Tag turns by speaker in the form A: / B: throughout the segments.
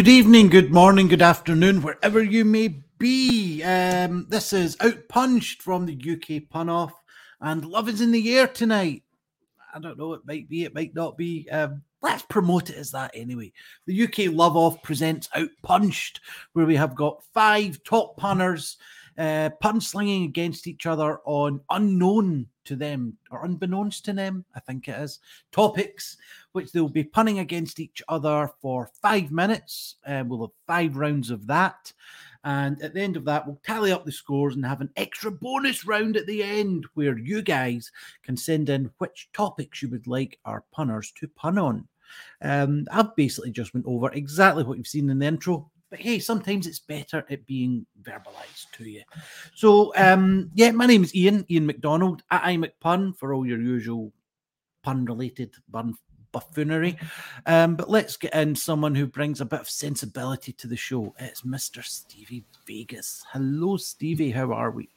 A: good evening, good morning, good afternoon, wherever you may be. Um, this is Outpunched from the UK Pun Off, and love is in the air tonight. I don't know, it might be, it might not be. Um, let's promote it as that anyway. The UK Love Off presents Outpunched, where we have got five top punners uh, pun slinging against each other on unknown to them or unbeknownst to them, I think it is, topics which they'll be punning against each other for five minutes. Uh, we'll have five rounds of that. And at the end of that, we'll tally up the scores and have an extra bonus round at the end where you guys can send in which topics you would like our punners to pun on. Um, I've basically just went over exactly what you've seen in the intro. But hey, sometimes it's better at being verbalized to you. So, um, yeah, my name is Ian, Ian McDonald at iMcPun for all your usual pun related bun buffoonery. Um, but let's get in someone who brings a bit of sensibility to the show. It's Mr. Stevie Vegas. Hello, Stevie. How are we?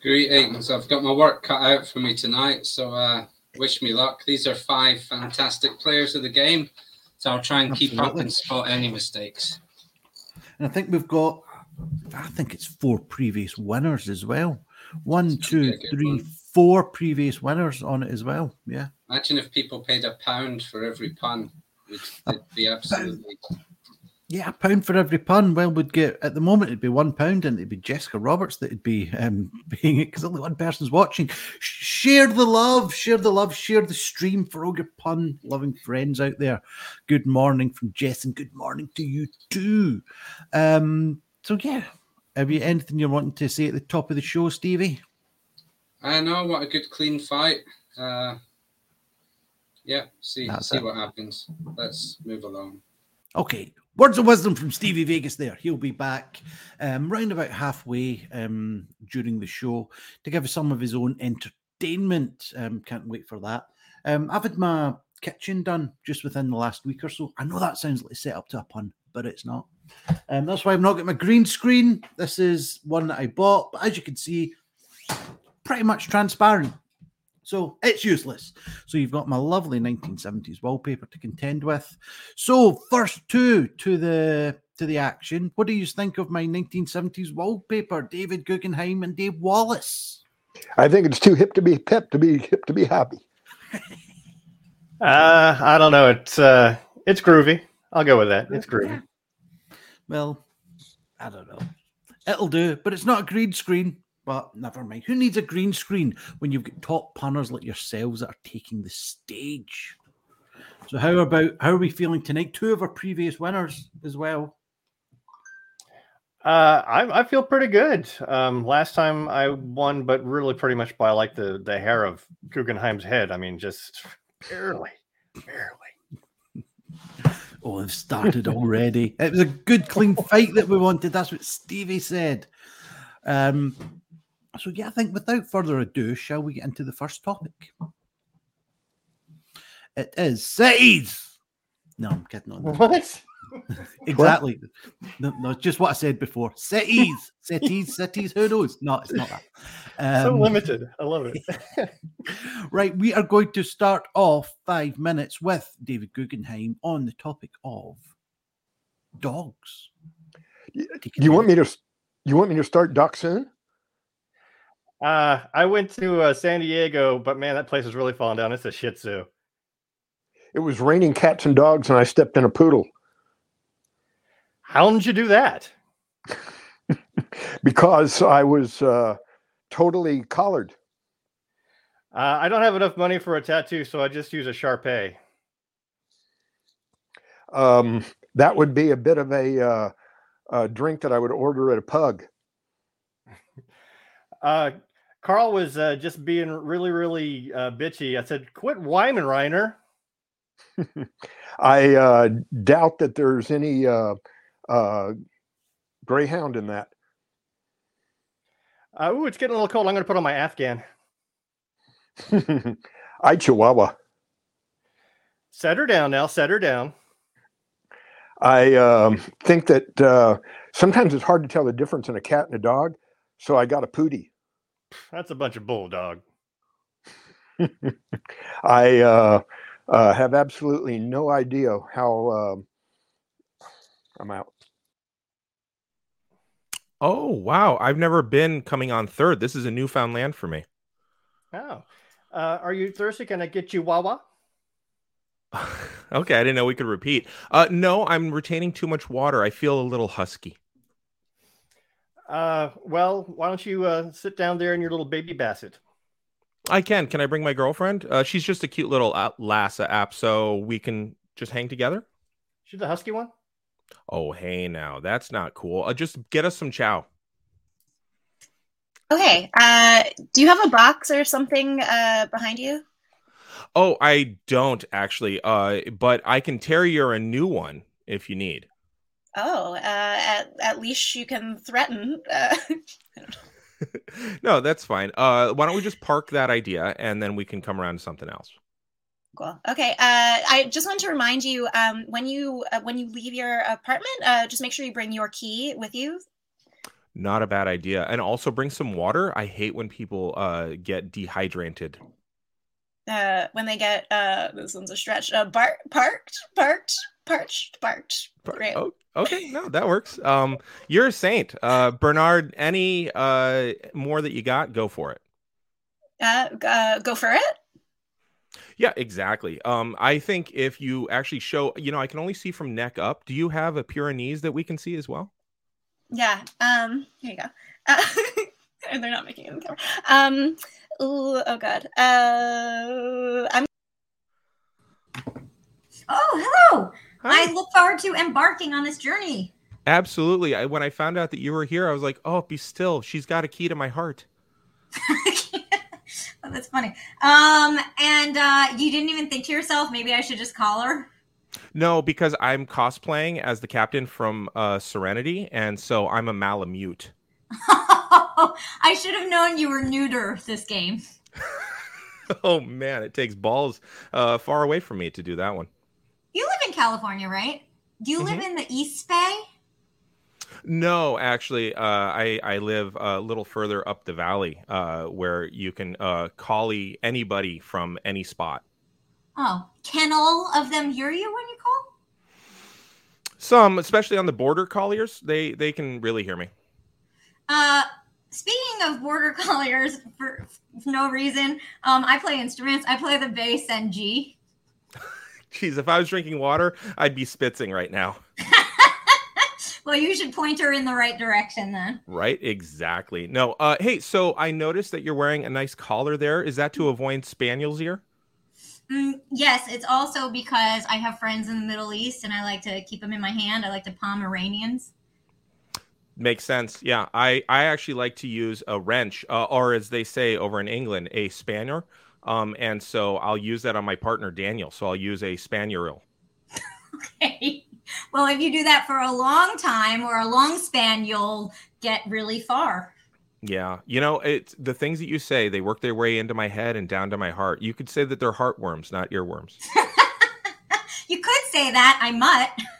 B: Greetings. I've got my work cut out for me tonight, so uh, wish me luck. These are five fantastic players of the game, so I'll try and Absolutely. keep up and spot any mistakes.
A: And I think we've got, I think it's four previous winners as well. One, two, three, one. Four previous winners on it as well. Yeah.
B: Imagine if people paid a pound for every pun. It'd be absolutely.
A: Yeah, a pound for every pun. Well, would get at the moment it'd be one pound, and it'd be Jessica Roberts that'd be um, being it because only one person's watching. Share the love, share the love, share the stream for all your pun loving friends out there. Good morning from Jess, and good morning to you too. Um, so yeah, have you anything you're wanting to say at the top of the show, Stevie?
B: I know what a good clean fight. Uh, yeah, see That's see it. what happens. Let's move along.
A: Okay, words of wisdom from Stevie Vegas there. He'll be back um, round about halfway um, during the show to give us some of his own entertainment. Um, can't wait for that. Um, I've had my kitchen done just within the last week or so. I know that sounds like set up to a pun, but it's not. Um, that's why I've not got my green screen. This is one that I bought, but as you can see, pretty much transparent. So it's useless. So you've got my lovely 1970s wallpaper to contend with. So first two to the to the action. What do you think of my 1970s wallpaper, David Guggenheim and Dave Wallace?
C: I think it's too hip to be pep to be hip to be happy.
D: uh, I don't know. It's uh, it's groovy. I'll go with that. It's groovy.
A: Well, I don't know. It'll do, but it's not a green screen. But never mind. Who needs a green screen when you've got top punners like yourselves that are taking the stage? So how about how are we feeling tonight? Two of our previous winners as well.
D: Uh, I, I feel pretty good. Um, last time I won, but really pretty much by like the the hair of Guggenheim's head. I mean, just barely, barely.
A: Oh, they've started already. it was a good, clean fight that we wanted. That's what Stevie said. Um, so, yeah, I think without further ado, shall we get into the first topic? It is cities. No, I'm kidding on.
D: What?
A: exactly. No, no, just what I said before. Cities, cities, cities. Who knows? No, it's not that.
D: Um, so limited. I love
A: it. right, we are going to start off five minutes with David Guggenheim on the topic of dogs.
C: You want me to? You want me to start Doc soon?
D: Uh, I went to uh, San Diego, but man, that place is really falling down. It's a Shih Tzu.
C: It was raining cats and dogs, and I stepped in a poodle.
D: How did you do that?
C: because I was uh, totally collared.
D: Uh, I don't have enough money for a tattoo, so I just use a Shar Pei.
C: Um, that would be a bit of a, uh, a drink that I would order at a pug.
D: Uh, Carl was uh, just being really, really uh, bitchy. I said, "Quit whining, Reiner."
C: I uh, doubt that there's any uh, uh, greyhound in that.
D: Uh, ooh, it's getting a little cold. I'm going to put on my Afghan.
C: I Chihuahua.
D: Set her down now. Set her down.
C: I um, think that uh, sometimes it's hard to tell the difference in a cat and a dog. So I got a pootie.
D: That's a bunch of bulldog.
C: I uh, uh, have absolutely no idea how uh, I'm out.
E: Oh wow! I've never been coming on third. This is a newfound land for me.
D: Oh, uh, are you thirsty? Can I get you Wawa?
E: okay, I didn't know we could repeat. Uh, no, I'm retaining too much water. I feel a little husky.
D: Uh, well, why don't you uh, sit down there in your little baby basset?
E: I can. Can I bring my girlfriend? Uh, she's just a cute little uh, Lhasa app, so we can just hang together.
D: She's the husky one.
E: Oh, hey, now that's not cool. Uh, just get us some chow.
F: Okay. Uh, do you have a box or something uh, behind you?
E: Oh, I don't actually. Uh, but I can tear you a new one if you need.
F: Oh, uh, at, at least you can threaten. Uh,
E: no, that's fine. Uh, why don't we just park that idea and then we can come around to something else?
F: Cool. Okay. Uh, I just want to remind you um, when you uh, when you leave your apartment, uh, just make sure you bring your key with you.
E: Not a bad idea, and also bring some water. I hate when people uh, get dehydrated.
F: Uh, when they get uh, this one's a stretch. Uh, bar- parked, parked, parched, parched.
E: Right. Oh, okay, no, that works. Um, you're a saint, uh, Bernard. Any uh more that you got? Go for it.
F: Uh, uh go for it.
E: Yeah, exactly. Um, I think if you actually show, you know, I can only see from neck up. Do you have a Pyrenees that we can see as well?
F: Yeah. Um. Here you go. Uh, and they're not making it in the camera. Um. Ooh, oh god. Uh. I'm.
G: Oh, hello. Hi. I look forward to embarking on this journey.
E: Absolutely. I, when I found out that you were here, I was like, "Oh, be still. She's got a key to my heart."
G: oh, that's funny. Um, and uh, you didn't even think to yourself, maybe I should just call her.
E: No, because I'm cosplaying as the captain from uh, Serenity, and so I'm a Malamute.
G: I should have known you were neuter this game.
E: oh man, it takes balls uh, far away from me to do that one.
G: You live in California, right? Do you mm-hmm. live in the East Bay?
E: No, actually, uh, I I live a little further up the valley, uh, where you can uh, collie anybody from any spot.
G: Oh, can all of them hear you when you call?
E: Some, especially on the border colliers, they they can really hear me.
G: Uh, speaking of border colliers, for, for no reason, um, I play instruments. I play the bass and G.
E: Jeez, if I was drinking water, I'd be spitzing right now.
G: well, you should point her in the right direction then.
E: Right, exactly. No, uh, hey, so I noticed that you're wearing a nice collar there. Is that to avoid spaniel's ear?
G: Mm, yes, it's also because I have friends in the Middle East and I like to keep them in my hand. I like to Pomeranians.
E: Makes sense. Yeah, I I actually like to use a wrench, uh, or as they say over in England, a spanner. Um, and so I'll use that on my partner Daniel. So I'll use a spaniel.
G: okay. Well, if you do that for a long time or a long span, you'll get really far.
E: Yeah, you know, it's the things that you say, they work their way into my head and down to my heart. You could say that they're heartworms, not earworms.
G: you could say that, I might.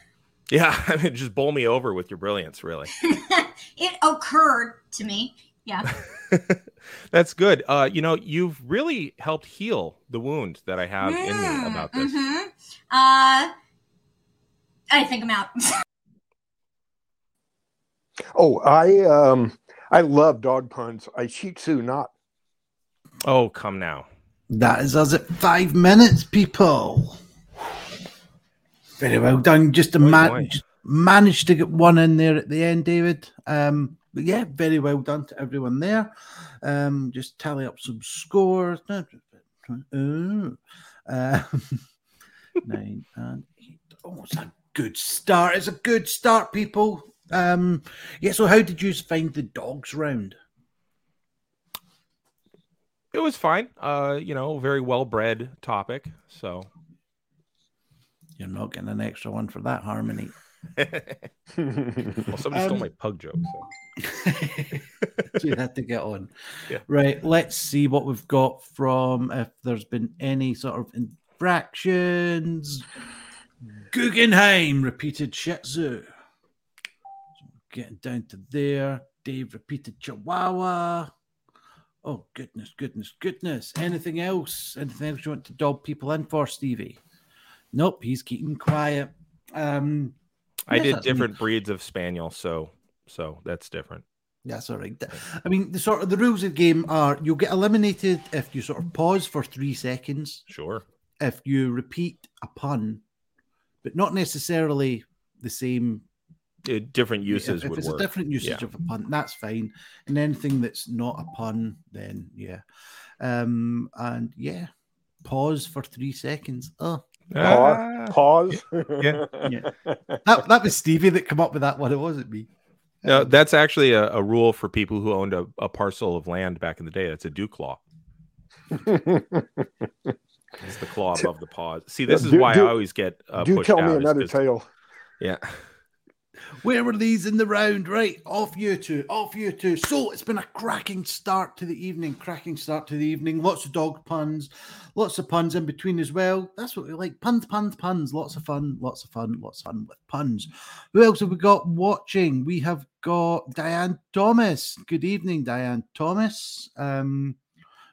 E: Yeah, I mean, just bowl me over with your brilliance, really.
G: it occurred to me. Yeah.
E: That's good. Uh, you know, you've really helped heal the wound that I have mm, in me about this.
G: Mm-hmm. Uh, I think I'm out.
C: oh, I um, I love dog puns. I Shih Tzu not.
E: Oh, come now.
A: That is us at five minutes, people. Very well done. Just to man- manage to get one in there at the end, David. Um, but yeah, very well done to everyone there. Um, just tally up some scores. Uh, nine and eight. Oh, it's a good start. It's a good start, people. Um, yeah. So, how did you find the dogs round?
E: It was fine. Uh, you know, very well bred topic. So
A: you're not getting an extra one for that harmony.
E: well, somebody um, stole my pug joke. So.
A: so you had to get on. Yeah. Right. Let's see what we've got from if there's been any sort of infractions. Guggenheim repeated Shih Tzu. getting down to there. Dave repeated Chihuahua. Oh, goodness, goodness, goodness. Anything else? Anything else you want to dob people in for, Stevie? Nope, he's keeping quiet. Um,
E: I did
A: that's me.
E: different breeds of spaniel, so so that's different.
A: That's all right. I mean, the sort of the rules of the game are you'll get eliminated if you sort of pause for three seconds,
E: Sure.
A: if you repeat a pun, but not necessarily the same.
E: Uh, different
A: if-
E: uses
A: if
E: would
A: it's
E: work.
A: a different usage
E: Yeah.
A: of a pun, that's fine. And anything that's not a pun, then yeah. Um, and yeah, pause for three seconds. Oh,
E: Ah,
C: Pause.
E: Yeah.
A: that that was Stevie that come up with that one. It wasn't me.
E: no,
A: Um,
E: that's actually a, a rule for people who owned a, a parcel of land back in the day. That's a dew claw. It's the claw above the pause. See, this is
C: Do-
E: why
C: do-
E: I always get uh,
C: Do
E: pushed
C: tell
E: out.
C: me another tale.
E: Yeah.
A: Where were these in the round? Right, off you two, off you two. So it's been a cracking start to the evening, cracking start to the evening. Lots of dog puns, lots of puns in between as well. That's what we like. Puns, puns, puns. Lots of fun, lots of fun, lots of fun with puns. Who else have we got watching? We have got Diane Thomas. Good evening, Diane Thomas. Um,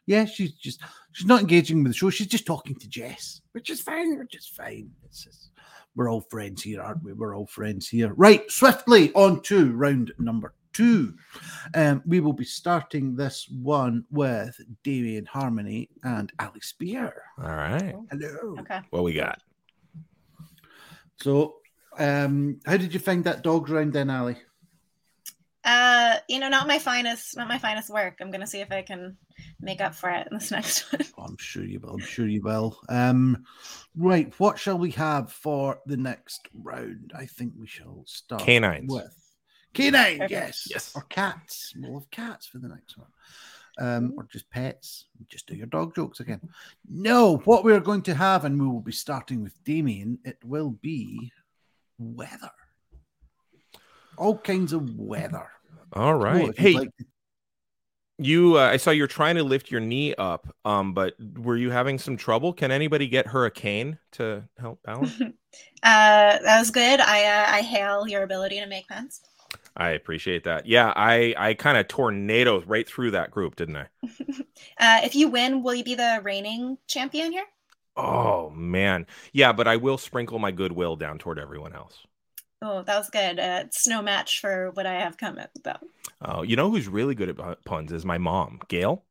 A: yeah, she's just she's not engaging with the show. She's just talking to Jess, which is fine. Which is fine. It's just, we're all friends here, aren't we? We're all friends here. Right, swiftly on to round number two. Um, we will be starting this one with Damien Harmony and Ali Spear.
E: All right.
A: Hello.
F: Okay.
E: What we got?
A: So, um, how did you find that dog round then, Ali?
F: Uh, you know, not my finest, not my finest work. I'm gonna see if I can make up for it in this next one.
A: Oh, I'm sure you will. I'm sure you will. Um, right, what shall we have for the next round? I think we shall start
E: Canines.
A: with canine.
F: Perfect.
A: Yes,
E: Yes.
A: or cats. We'll have cats for the next one, um, or just pets. Just do your dog jokes again. No, what we are going to have, and we will be starting with Damien. It will be weather. All kinds of weather.
E: All right.
A: if you'd
E: Hey,
A: like
E: you. Uh, I saw you're trying to lift your knee up. Um, but were you having some trouble? Can anybody get her a cane to help balance?
F: uh, that was good. I uh, I hail your ability to make puns.
E: I appreciate that. Yeah, I I kind of tornadoed right through that group, didn't I?
F: Uh, if you win, will you be the reigning champion here?
E: Oh man, yeah, but I will sprinkle my goodwill down toward everyone else.
F: Oh, that was good. Uh, it's no match for what I have coming though.
E: Oh, you know who's really good at puns is my mom, Gail.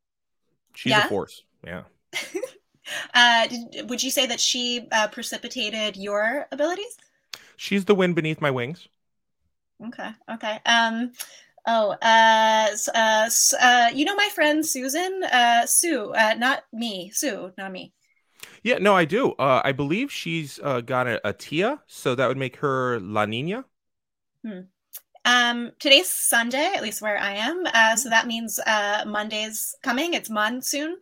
E: She's
F: Yeah?
E: a force. Yeah.
F: uh, did, would you say that she uh, precipitated your abilities?
E: She's the wind beneath my wings.
F: Okay. Okay. Um. Oh. Uh. Uh. uh you know my friend Susan. Uh. Sue. Uh. Not me. Sue. Not me.
E: Yeah, no, I do. Uh, I believe she's uh, got a, a Tia, so that would make her La Nina.
F: Um. Today's Sunday, at least where I am. Uh. So that means uh Monday's coming. It's monsoon.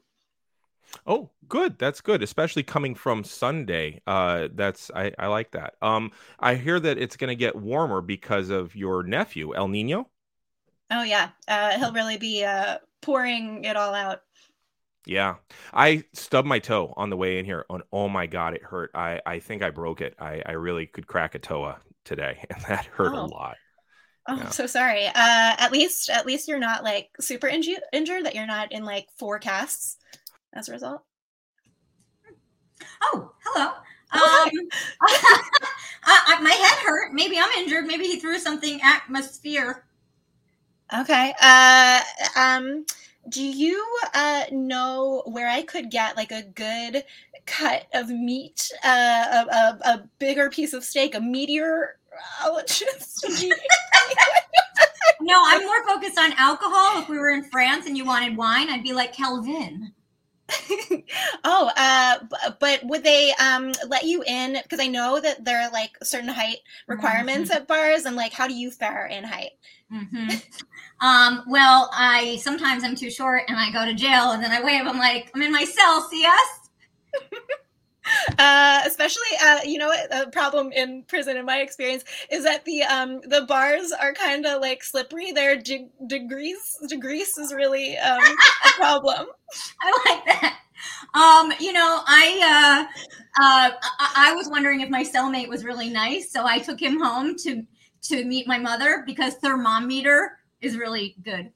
E: Oh, good. That's good, especially coming from Sunday. Uh, that's I, I like that. Um, I hear that it's going to get warmer because of your nephew El Nino.
F: Oh yeah. Uh. He'll really be uh pouring it all out.
E: Yeah, I stubbed my toe on the way in here. And oh my god, it hurt. I I think I broke it. I I really could crack a toe today, and that hurt a
F: Oh.
E: lot.
F: Oh,
E: Yeah.
F: I'm so sorry. Uh, at least, at least you're not like super inju- injured. That you're not in like four casts as a result.
G: Oh, hello.
F: Oh,
G: Um, I, I, my head hurt. Maybe I'm injured. Maybe he threw something atmosphere.
F: Okay. Uh, um, do you uh know where I could get like a good cut of meat, uh, a, a, a bigger piece of steak, a meteorologist?
G: No, I'm more focused on alcohol. If we were in France and you wanted wine, I'd be like Kelvin.
F: oh, uh, but would they um let you in? Because I know that there are like certain height requirements at bars, and like, how do you fare in height?
G: hmm Um, well, I sometimes I'm too short and I go to jail, and then I wave. I'm like, I'm in my cell. See us?
F: Uh, especially, uh, you know, a problem in prison, in my experience, is that the um the bars are kind of like slippery. Their de- degrees degrees is really um a problem.
G: I like that. Um, you know, I uh, uh, I, I was wondering if my cellmate was really nice, so I took him home to to meet my mother because thermometer is really good.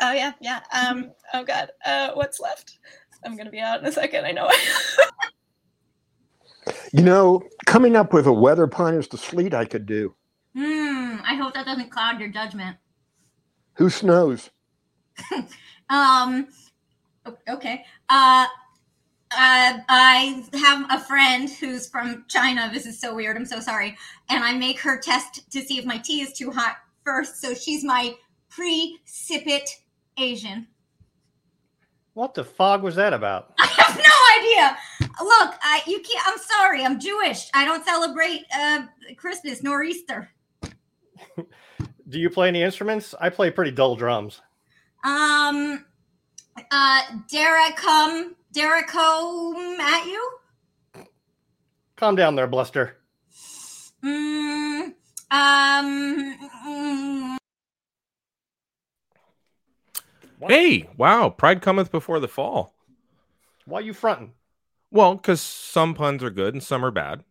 F: Oh yeah, yeah. Um. Oh god. Uh. What's left? I'm gonna be out in a second. I know.
C: You know, coming up with a weather pun is the sleet I could do.
G: Hmm. I hope that doesn't cloud your judgment.
C: Who snows?
G: Um. Okay. Uh. Uh, I have a friend who's from China. This is so weird. I'm so sorry. And I make her test to see if my tea is too hot first. So she's my pre-sipit Asian.
D: What the fog was that about?
G: I have no idea. Look, I you can't. I'm sorry. I'm Jewish. I don't celebrate uh, Christmas nor Easter.
D: Do you play any instruments? I play pretty dull drums.
G: Um, uh, dare I come? Dare I come at you?
D: Calm down there, Bluster.
G: Mm, um, mm,
E: Hey, wow, pride cometh before the fall.
D: Why you fronting?
E: Well, because some puns are good and some are bad.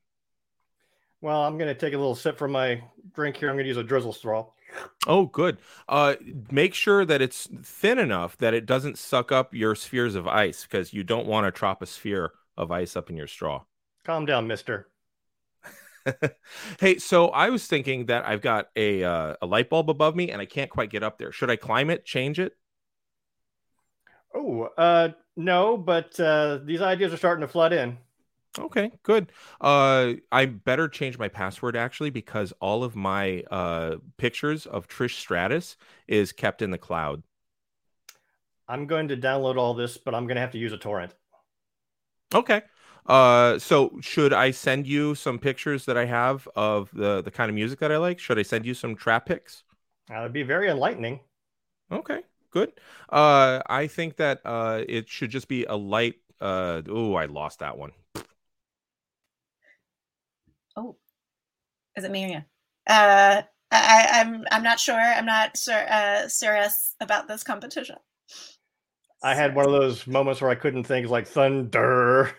D: Well, I'm gonna take a little sip from my drink here. I'm gonna use a drizzle straw.
E: Oh, good. Uh, make sure that it's thin enough that it doesn't suck up your spheres of ice because you don't want to drop a troposphere of ice up in your straw.
D: Calm down, Mister.
E: hey, so I was thinking that I've got a uh, a light bulb above me and I can't quite get up there. Should I climb it, change it?
D: Oh, uh, no, but uh, these ideas are starting to flood in.
E: Okay, good. Uh, I better change my password actually because all of my uh pictures of Trish Stratus is kept in the cloud.
D: I'm going to download all this, but I'm gonna have to use a torrent.
E: Okay. Uh, so should I send you some pictures that I have of the the kind of music that I like? Should I send you some trap pics?
D: Uh, it'd be very enlightening.
E: Okay, good. Uh, I think that uh, it should just be a light. Uh, oh, I lost that one.
F: Oh, is it me or you? Uh, I, I'm I'm not sure. I'm not sur- uh, serious about this competition.
D: I had one of those moments where I couldn't think, like thunder.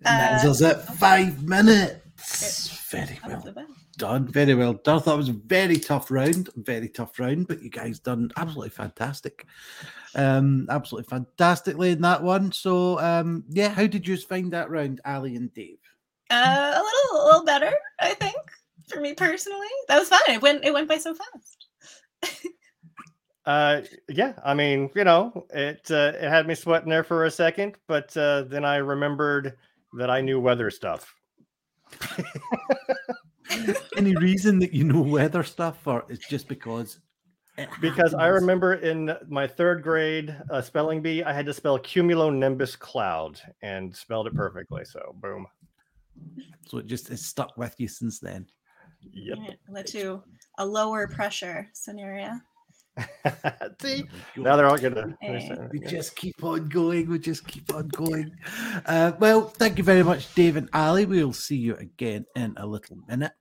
A: That
F: Uh,
A: was it. Five minutes. Very well
F: the best.
A: Done. Very well done. I thought it was a very tough round. Very tough round, but you guys done absolutely fantastic. Um, absolutely fantastically in that one. So, um, yeah, how did you find that round, Ali and Dave?
F: Uh, a little, a little better, I think, for me personally. That was fun. It went, it went by so fast.
D: Uh, yeah, I mean, you know, it uh, it had me sweating there for a second, but uh, then I remembered that I knew weather stuff.
A: Any reason that you know weather stuff, or it's just because? it
D: Because I remember in my third grade uh, spelling bee, I had to spell cumulonimbus cloud and spelled it perfectly. So, boom.
A: So it just it's stuck with you since then.
D: Yep.
F: It led to a lower pressure scenario.
D: See, now they're all gonna.
F: Hey.
A: We just keep on going. We just keep on going. Uh, well, thank you very much, Dave and Ali. We'll see you again in a little minute.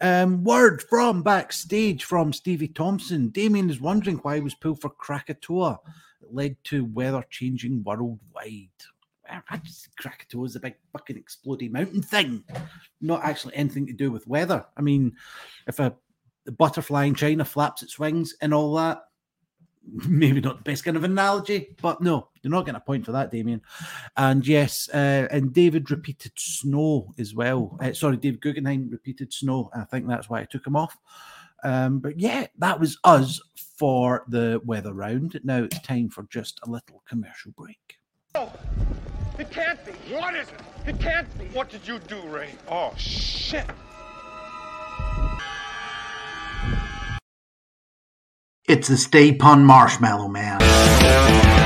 A: Um, word from backstage from Stevie Thompson. Damien is wondering why he was pulled for Krakatoa. It led to weather changing worldwide. I just Krakatoa is a big fucking exploding mountain thing, not actually anything to do with weather. I mean, if a butterfly in China flaps its wings and all that, maybe not the best kind of analogy, but no, you're not getting a point for that, Damien. And yes, uh, and David repeated snow as well. Uh, sorry, Dave Guggenheim repeated snow. I think that's why I took him off. Um, but yeah, that was us for the weather round. Now it's time for just a little commercial break.
H: It can't be. What is it? It can't be. What did you do, Ray? Oh, shit.
A: It's the Stay Pun Marshmallow Man.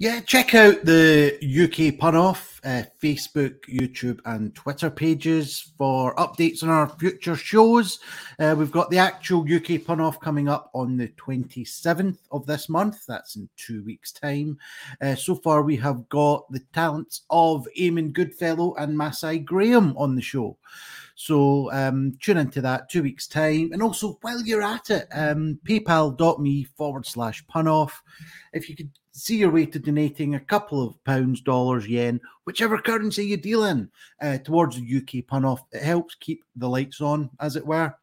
A: Yeah, check out the UK Pun Off uh, Facebook, YouTube, and Twitter pages for updates on our future shows. Uh, we've got the actual UK Pun Off coming up on the 27th of this month. That's in two weeks' time. Uh, so far, we have got the talents of Eamon Goodfellow and Masai Graham on the show. So um, tune into that two weeks' time. And also, while you're at it, um, paypal.me forward slash pun off. If you could see your way to donating a couple of pounds, dollars, yen, whichever currency you deal in, uh, towards the UK pun off, it helps keep the lights on, as it were.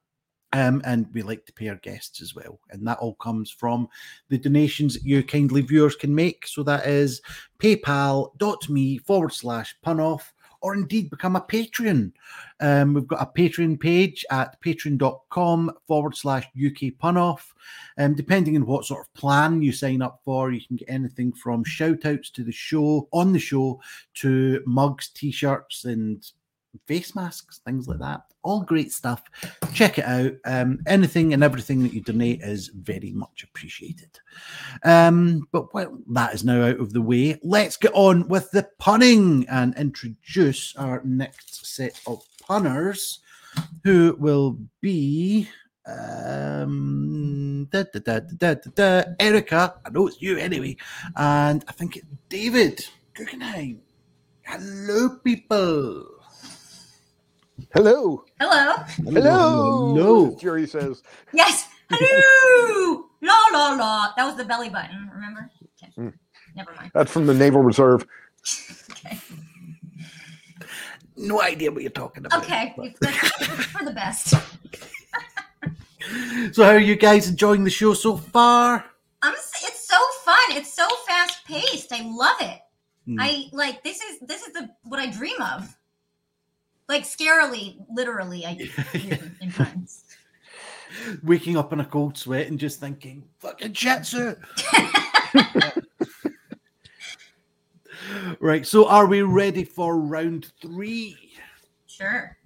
A: Um, and we like to pay our guests as well. And that all comes from the donations that you kindly viewers can make. So that is paypal.me forward slash punoff or indeed become a Patreon. Um, we've got a Patreon page at patreon.com forward slash UK punoff. Um, depending on what sort of plan you sign up for, you can get anything from shout outs to the show, on the show, to mugs, t shirts, and face masks, things like that. All great stuff. Check it out. Um, anything and everything that you donate is very much appreciated. Um, but well, that is now out of the way. Let's get on with the punning and introduce our next set of punners, who will be um da, da, da, Erica. I know it's you anyway, and I think it's David Guggenheim. Hello, people.
C: Hello.
G: Hello.
C: Hello.
A: Hello.
C: as Jerry says.
G: Yes. Hello. la la la. That was the belly button. Remember? Okay.
C: Mm.
G: Never mind.
C: That's from the Naval Reserve.
G: Okay.
A: No idea what you're talking about.
G: Okay.
A: but-
G: It's, it's for the best.
A: So, how are you guys enjoying the show so far?
G: I'm. s- It's so fun. It's so fast paced. I love it.
A: Hmm.
G: I like this is this is the what I dream of. Like scarily, literally, I in.
A: Waking up in a cold sweat and just thinking, fucking shit suit. right. So, are we ready for round three?
G: Sure.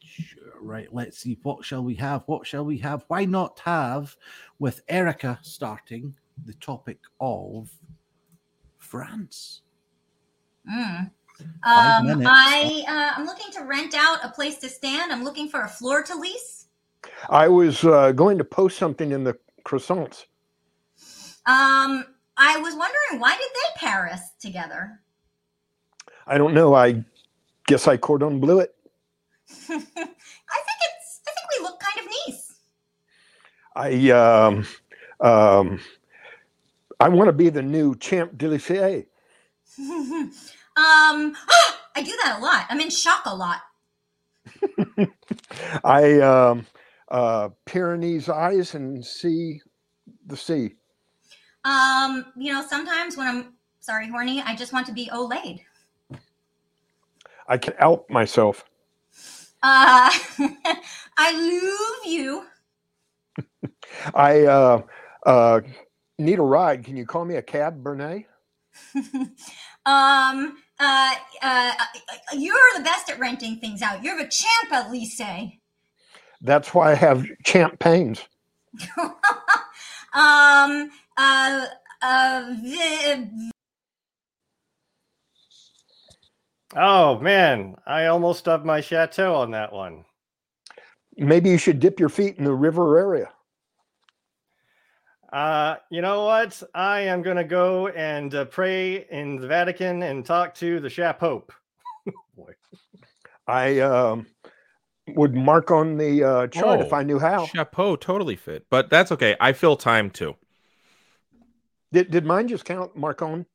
A: Sure. Right. Let's see. What shall we have? What shall we have? Why not have, with Erica starting, the topic of France?
G: Mm.
A: Five
G: Um. I uh, I'm looking to rent out a place to stand. I'm looking for a floor to lease.
C: I was uh, going to post something in the croissants.
G: Um, I was wondering why did they Paris together?
C: I don't know. I guess I cordon blew it.
G: I think it's I think we look kind of nice.
C: I um, um, I want to be the new champ de lycée.
G: um, I do that a lot. I'm in shock a lot.
C: I um, uh, Pyrenees eyes and see the sea.
G: Um, you know, sometimes when I'm sorry, horny, I just want to be olayed.
C: I can out myself.
G: Uh, I love you.
C: I uh, uh, need a ride. Can you call me a cab, Bernay?
G: um, uh, uh, you're the best at renting things out. You're a champ at Lycée.
C: That's why I have champ pains.
G: um, uh, uh, vi-
D: Oh man, I almost stubbed my chateau on that one.
C: Maybe you should dip your feet in the river area.
D: Uh, you know what? I am going to go and uh, pray in the Vatican and talk to the Shap Pope. Boy.
C: I um, would mark on the uh, chart if
E: Oh,
C: I knew how.
E: Chapeau totally fit, but that's okay. I fill time too.
C: Did, did mine just count mark on?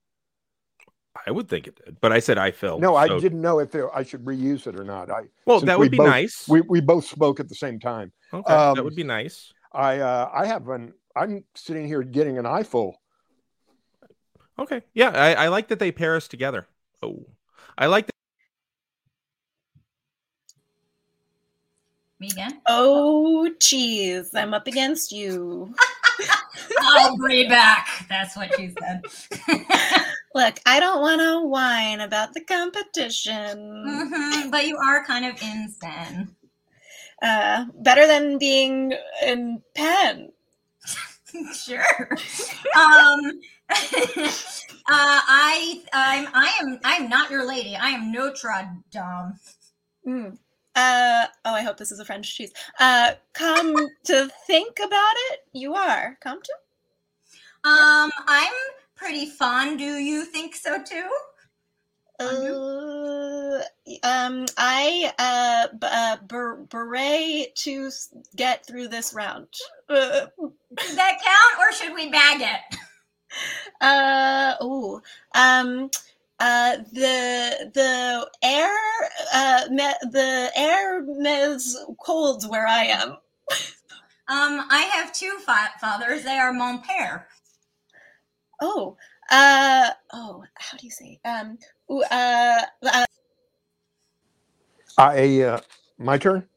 E: I would think it did, but I said I fill.
C: No, I didn't know if there, I should reuse it or not. I
E: Well,
C: since
E: that
C: we
E: would be
C: both-
E: nice.
C: we, we both spoke at the same time.
E: okay, that
C: um,
E: would be nice.
C: I uh, I have an I'm sitting here getting an eyeful.
E: Okay, yeah, I, I like that they pair us together. Oh, I like that.
G: me again.
F: Oh, jeez, I'm up against you.
G: I'll bring it back. That's what she said.
F: Look, I don't want to whine about the competition.
G: Mhm, But you are kind of insane.
F: Uh, better than being in pen.
G: sure. Um, uh, I, I'm, I am, I am not your lady. I am Notre Dame.
F: Mm. Uh, oh, I hope this is a French cheese. Uh, come to think about it, you are. Come to?
G: Um, I'm pretty fond. Do you think so too?
F: Uh, um, I uh, b- uh ber- beret to s- get through this round. Uh,
G: Does that count, or should we bag it?
F: uh oh um uh the the air uh me, the air is cold where I am.
G: Um, I have two fa- fathers. They are mon père.
F: Oh, uh, oh, how do you say? Um, uh, uh,
C: I uh, my turn.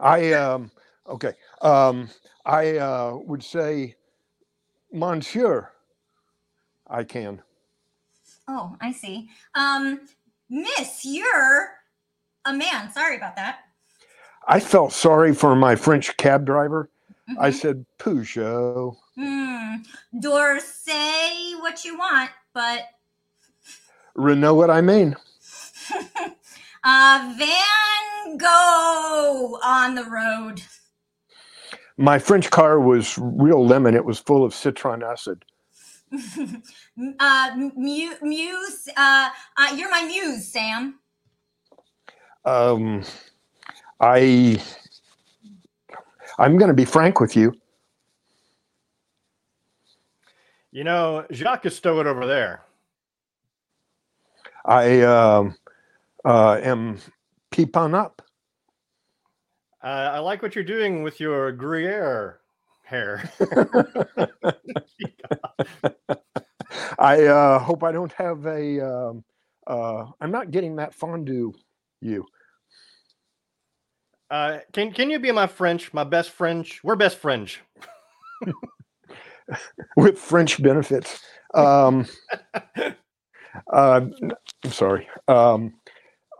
C: I um, okay. Um, I uh, would say, Monsieur. I can.
G: Oh, I see. Um, Miss, you're a man. Sorry about that.
C: I felt sorry for my French cab driver. I
G: Mhm.
C: said Peugeot.
G: Hmm. Door, say what you want, but
C: Know what I mean?
G: uh, Van Gogh on the road.
C: My French car was real lemon. It was full of citron acid.
G: uh, mu- muse. Uh, uh, you're my muse, Sam.
C: Um, I I'm going to be frank with you.
D: You know, Jacques is stowed over there.
C: I um, uh, am peeping up.
D: Uh, I like what you're doing with your Gruyere hair.
C: I uh, hope I don't have a. Um, uh, I'm not getting that fondue. You.
D: Uh, can can you be my French, my best French? We're best French.
C: with French benefits. Um, uh, n- I'm sorry. Um,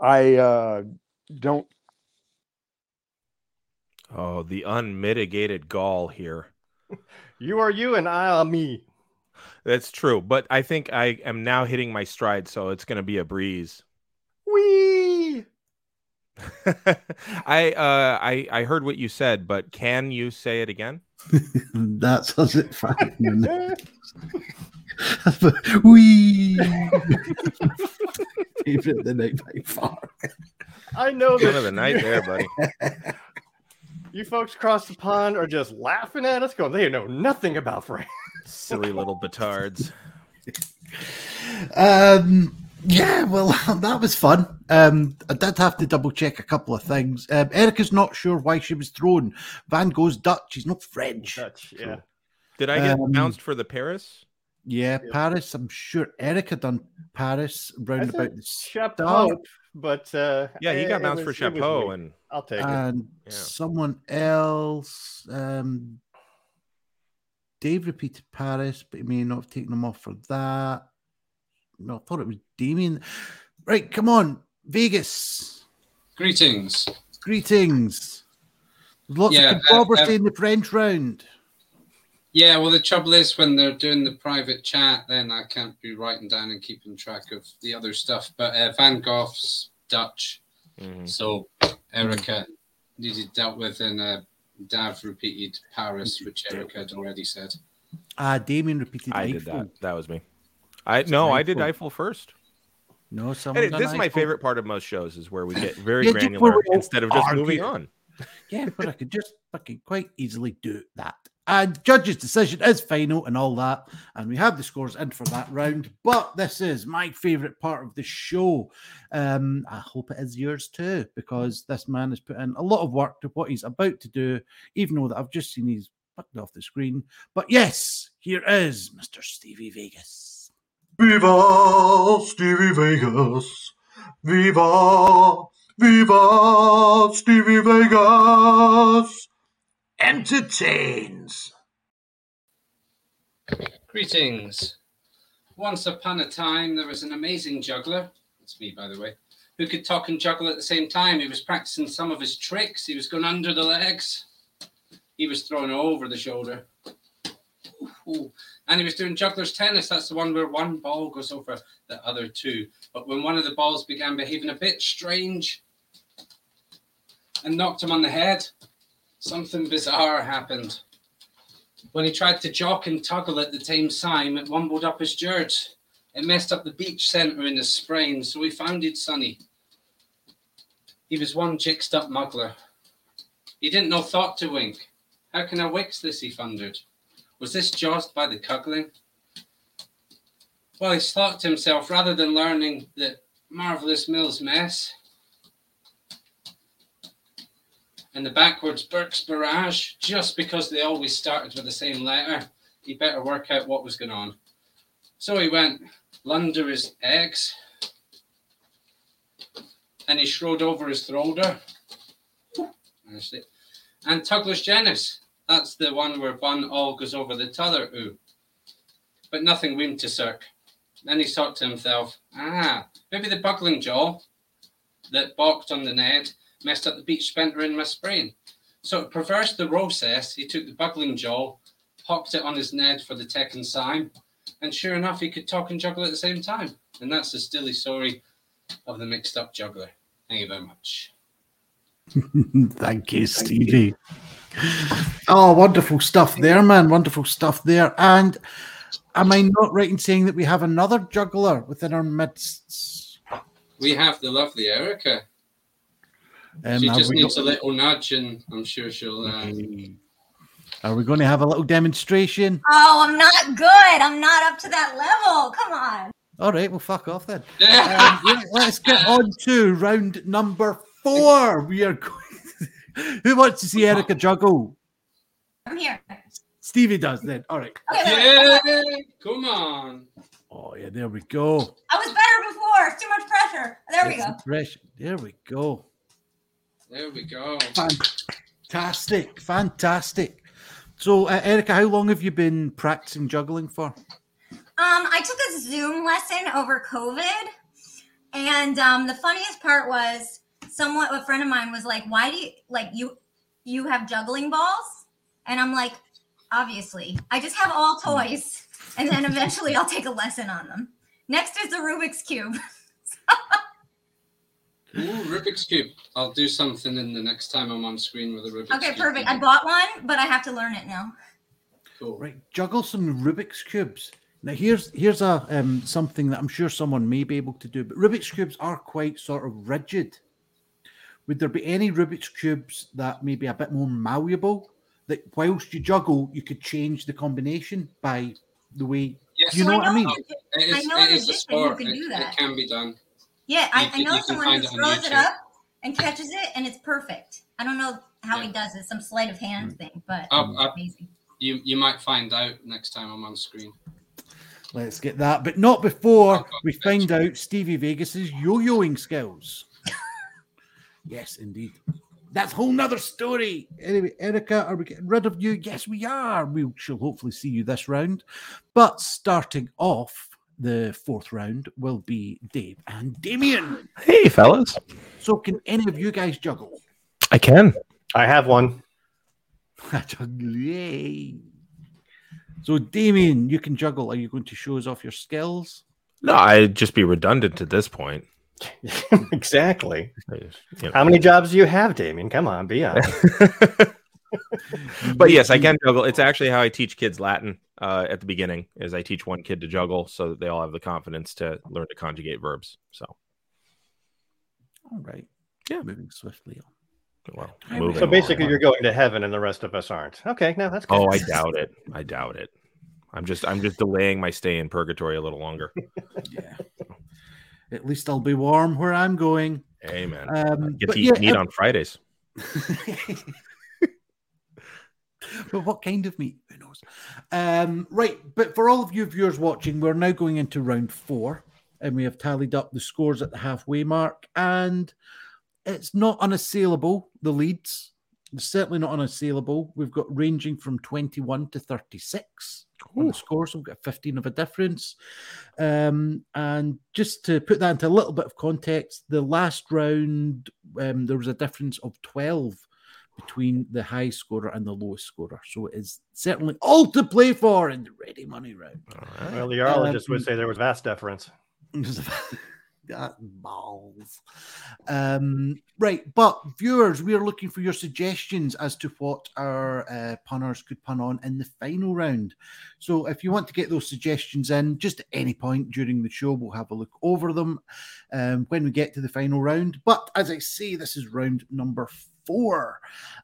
C: I uh, don't.
E: Oh, the unmitigated gall here.
D: You are you, and I am me.
E: That's true, but I think I am now hitting my stride, so it's going to be a breeze.
D: Wee.
E: I uh I I heard what you said, but can you say it again?
A: That's us at five minutes. Wee. Favorite of the night by far.
D: I know
E: One
D: that
E: of the night there, buddy.
D: you folks across the pond are just laughing at us, going, "They know nothing about France."
E: Silly little batards.
A: Um, yeah, well, that was fun. Um, I did have to double check a couple of things. Um, Erica's not sure why she was thrown. Van Gogh's Dutch. He's not French.
D: Dutch, yeah.
E: Did I get
A: Um,
E: bounced for the Paris?
A: Yeah, Paris. I'm sure Erica done Paris
D: I
A: round about the
D: Chapeau, but uh,
E: Yeah, he got
D: it
E: bounced for
D: was-
E: chapeau, and
D: I'll take it.
A: and
E: Yeah.
A: someone else. Um, Dave repeated Paris, but he may not have taken them off for that. No, I thought it was Damien. Right, come on, Vegas.
B: Greetings.
A: Greetings. There's lots
B: Yeah,
A: of
B: uh,
A: controversy
B: uh,
A: in the French round.
B: Yeah, well, the trouble is when they're doing the private chat, then I can't be writing down and keeping track of the other stuff. But uh, Van Gogh's Dutch,
E: Mhm.
B: so Erica needed dealt with, and uh, Dav repeated Paris, which Erica had already said.
A: Ah, Damien repeated
E: I did that. That was me. I no, I did
A: Eiffel.
E: Eiffel first.
A: No, someone
E: Hey, this is my
A: Eiffel.
E: favorite part of most shows is where we get very
A: Yeah,
E: granular instead of just moving on.
A: Yeah, but I could just fucking quite easily do that. And judge's decision is final and all that. And we have the scores in for that round. But this is my favorite part of the show. Um, I hope it is yours too, because this man has put in a lot of work to what he's about to do, even though that I've just seen he's fucked off the screen. But yes, here is Mr. Stevie Vegas.
I: Viva Stevie Vegas. Viva, viva Stevie Vegas. Entertains.
B: Greetings. Once upon a time, there was an amazing juggler. That's me, by the way. Who could talk and juggle at the same time. He was practicing some of his tricks. He was going under the legs. He was throwing over the shoulder. Ooh. And he was doing juggler's tennis. That's the one where one ball goes over the other two. But when one of the balls began behaving a bit strange and knocked him on the head, something bizarre happened. When he tried to jock and tuggle at the same time, it wumbled up his jerks. It messed up the beach centre in his sprain, so he founded Sonny. He was one jixed up muggler. He didn't know thought to wink. How can I wix this, he thundered. Was this josed by the cuggling? Well, he thought to himself, rather than learning that marvellous Mill's mess and the backwards Burke's Barrage, just because they always started with the same letter. He better work out what was going on. So he went Lunder his eggs, and he strode over his throulder. And Tugler's Genus. That's the one where one all goes over the t'other oo. But nothing went to circ. Then he thought to himself, ah, maybe the buckling jaw that balked on the net messed up the beach splinter in my sprain. So to perverse the process, he took the buckling jaw, popped it on his Ned for the tech and sign, and sure enough, he could talk and juggle at the same time. And that's the stilly story of the mixed up juggler. Thank you very much.
A: Thank you, Stevie. Oh, wonderful stuff there, man. Wonderful stuff there. And am I not right in saying that we have another juggler within our midst?
B: We have the lovely Erica.
A: Um,
B: she just needs
A: got-
B: a little nudge, and I'm sure she'll. Uh,
A: Are we going to have a little demonstration?
G: Oh, I'm not good. I'm not up to that level. Come on.
A: All right, well, fuck off then. Um, let- let's get on to round number four. We are going. Who wants to see Erica juggle?
G: I'm here.
A: Stevie does then. All right.
B: yeah, come on.
A: Oh yeah, there we go.
G: I was better before. It's too much pressure. There we go.
A: pressure. There we go.
B: There we go.
A: Fantastic, fantastic. So, uh, Erica, how long have you been practicing juggling for?
G: Um, I took a Zoom lesson over COVID, and um, the funniest part was somewhat a friend of mine was like, "Why do you like you you have juggling balls?" And I'm like, "Obviously, I just have all toys, and then eventually I'll take a lesson on them." Next is the Rubik's cube.
B: Ooh, Rubik's Cube. I'll do something in the next time I'm on screen with a Rubik's
G: Okay,
B: Cube.
G: Okay, perfect. I bought one, but I have to learn it now.
B: Cool.
A: Right, juggle some Rubik's cubes. Now, here's here's a um, something that I'm sure someone may be able to do, but Rubik's cubes are quite sort of rigid. Would there be any Rubik's cubes that may be a bit more malleable? That whilst you juggle, you could change the combination by the way
B: Yes.
A: you know what I mean.
B: It
G: I know
B: it
G: a
B: is a
G: magician who
B: sport. It, it can be done.
G: Yeah, I,
B: You
G: I know someone who throws it
B: YouTube.
G: up and catches it, and it's perfect. I don't know how he does it, some sleight of hand
A: Mm.
G: thing, but
B: Up, up.
G: amazing.
B: You you might find out next time I'm on screen.
A: Let's get that, but not before we find out Stevie Vegas's yo-yoing skills. yes, indeed. That's a whole nother story. Anyway, Erica, are we getting rid of you? Yes, we are. We shall hopefully see you this round. But starting off the fourth round will be Dave and Damien.
E: Hey, fellas.
A: So, can any of you guys juggle?
E: I can.
D: I have one.
A: Juggle, Yay. So, Damien, you can juggle. Are you going to show us off your skills?
E: No, I'd just be redundant at this point.
D: exactly.
E: You know.
D: How many jobs do you have, Damien? Come on, be honest.
E: but yes, I can juggle. It's actually how I teach kids Latin uh, at the beginning. Is I teach one kid to juggle so that they all have the confidence to learn to conjugate verbs. So,
A: All right.
E: Yeah.
A: Moving swiftly on.
E: well, moving
D: so basically,
E: on.
D: you're going to heaven, and the rest of us aren't. Okay, no, that's good.
E: Oh, I doubt it. I doubt it. I'm just I'm just delaying my stay in purgatory a little longer.
A: Yeah. At least I'll be warm where I'm going.
E: Amen.
A: Um,
E: Get to eat
A: yeah,
E: meat
A: uh,
E: on Fridays.
A: but what kind of meat? Who knows? Um, right, but for all of you viewers watching, we're now going into round four, and we have tallied up the scores at the halfway mark, and it's not unassailable. The leads, it's certainly not unassailable. We've got ranging from twenty-one to thirty-six. On the scores, we've got 15 of a difference. Um, and just to put that into a little bit of context, the last round, um, there was a difference of 12 between the high scorer and the lowest scorer. So it is certainly all to play for in the ready money round.
D: Well, the urologist
A: Um,
D: would say there was vast deference.
A: Balls. Um, right, but viewers, we are looking for your suggestions as to what our uh, punners could pun on in the final round. So, if you want to get those suggestions in, just at any point during the show, we'll have a look over them um, when we get to the final round. But as I say, this is round number four,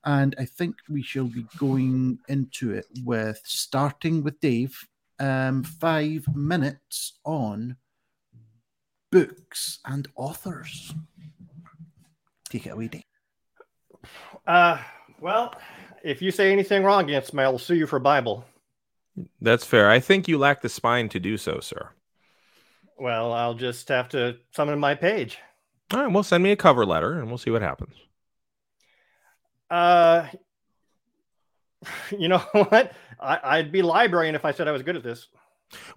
A: and I think we shall be going into it with starting with Dave. Um, five minutes on books and authors. Take it away, Dave.
D: Uh, well, if you say anything wrong against me, I'll sue you for Bible.
E: That's fair. I think you lack the spine to do so, sir.
D: Well, I'll just have to summon my page.
E: All right, well, send me a cover letter and we'll see what happens.
D: Uh, you know what? I, I'd be librarian if I said I was good at this.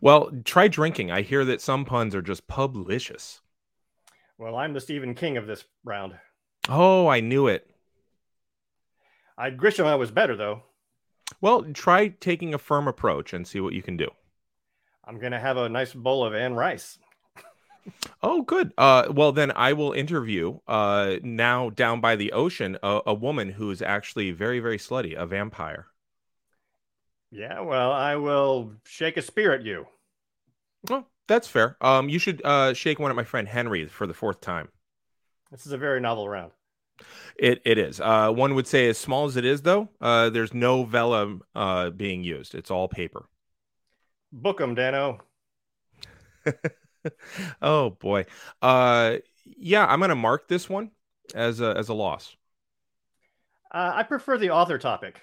E: Well, try drinking. I hear that some puns are just publicious.
D: Well, I'm the Stephen King of this round.
E: Oh, I knew it.
D: I'd Grisham I was better though.
E: Well, try taking a firm approach and see what you can do.
D: I'm gonna have a nice bowl of Anne Rice.
E: Oh, good. Uh, well, then I will interview uh, now down by the ocean a, a woman who is actually very, very slutty, a vampire.
D: Yeah, well, I will shake a spear at you.
E: Well, that's fair. Um, you should uh, shake one at my friend Henry for the fourth time.
D: This is a very novel round.
E: It it is. Uh, one would say, as small as it is, though, uh, there's no vellum uh, being used. It's all paper.
D: Book 'em, Dano.
E: oh boy. Uh, yeah, I'm gonna mark this one as a as a loss.
D: Uh, I prefer the author topic.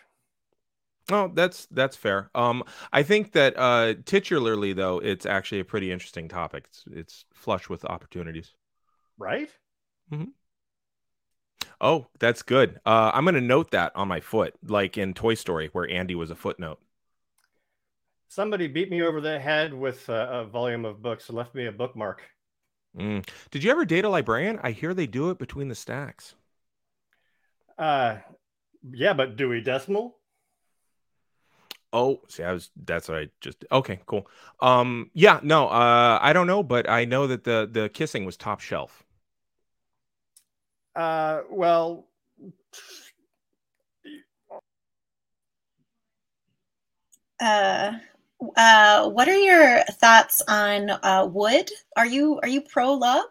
E: Oh, that's that's fair. Um, I think that uh, titularly though, it's actually a pretty interesting topic. It's it's flush with opportunities.
D: Right? Mm-hmm.
E: Oh, that's good. Uh, I'm gonna note that on my foot, like in Toy Story, where Andy was a footnote.
D: Somebody beat me over the head with a, a volume of books and left me a bookmark.
E: Mm. Did you ever date a librarian? I hear they do it between the stacks.
D: Uh, yeah, but Dewey Decimal?
E: Oh, see, I was that's what I just okay, cool. Um, yeah, no, uh, I don't know, but I know that the the kissing was top shelf.
D: Uh, well,
F: Uh, uh, what are your thoughts on uh, wood? Are you are you pro log?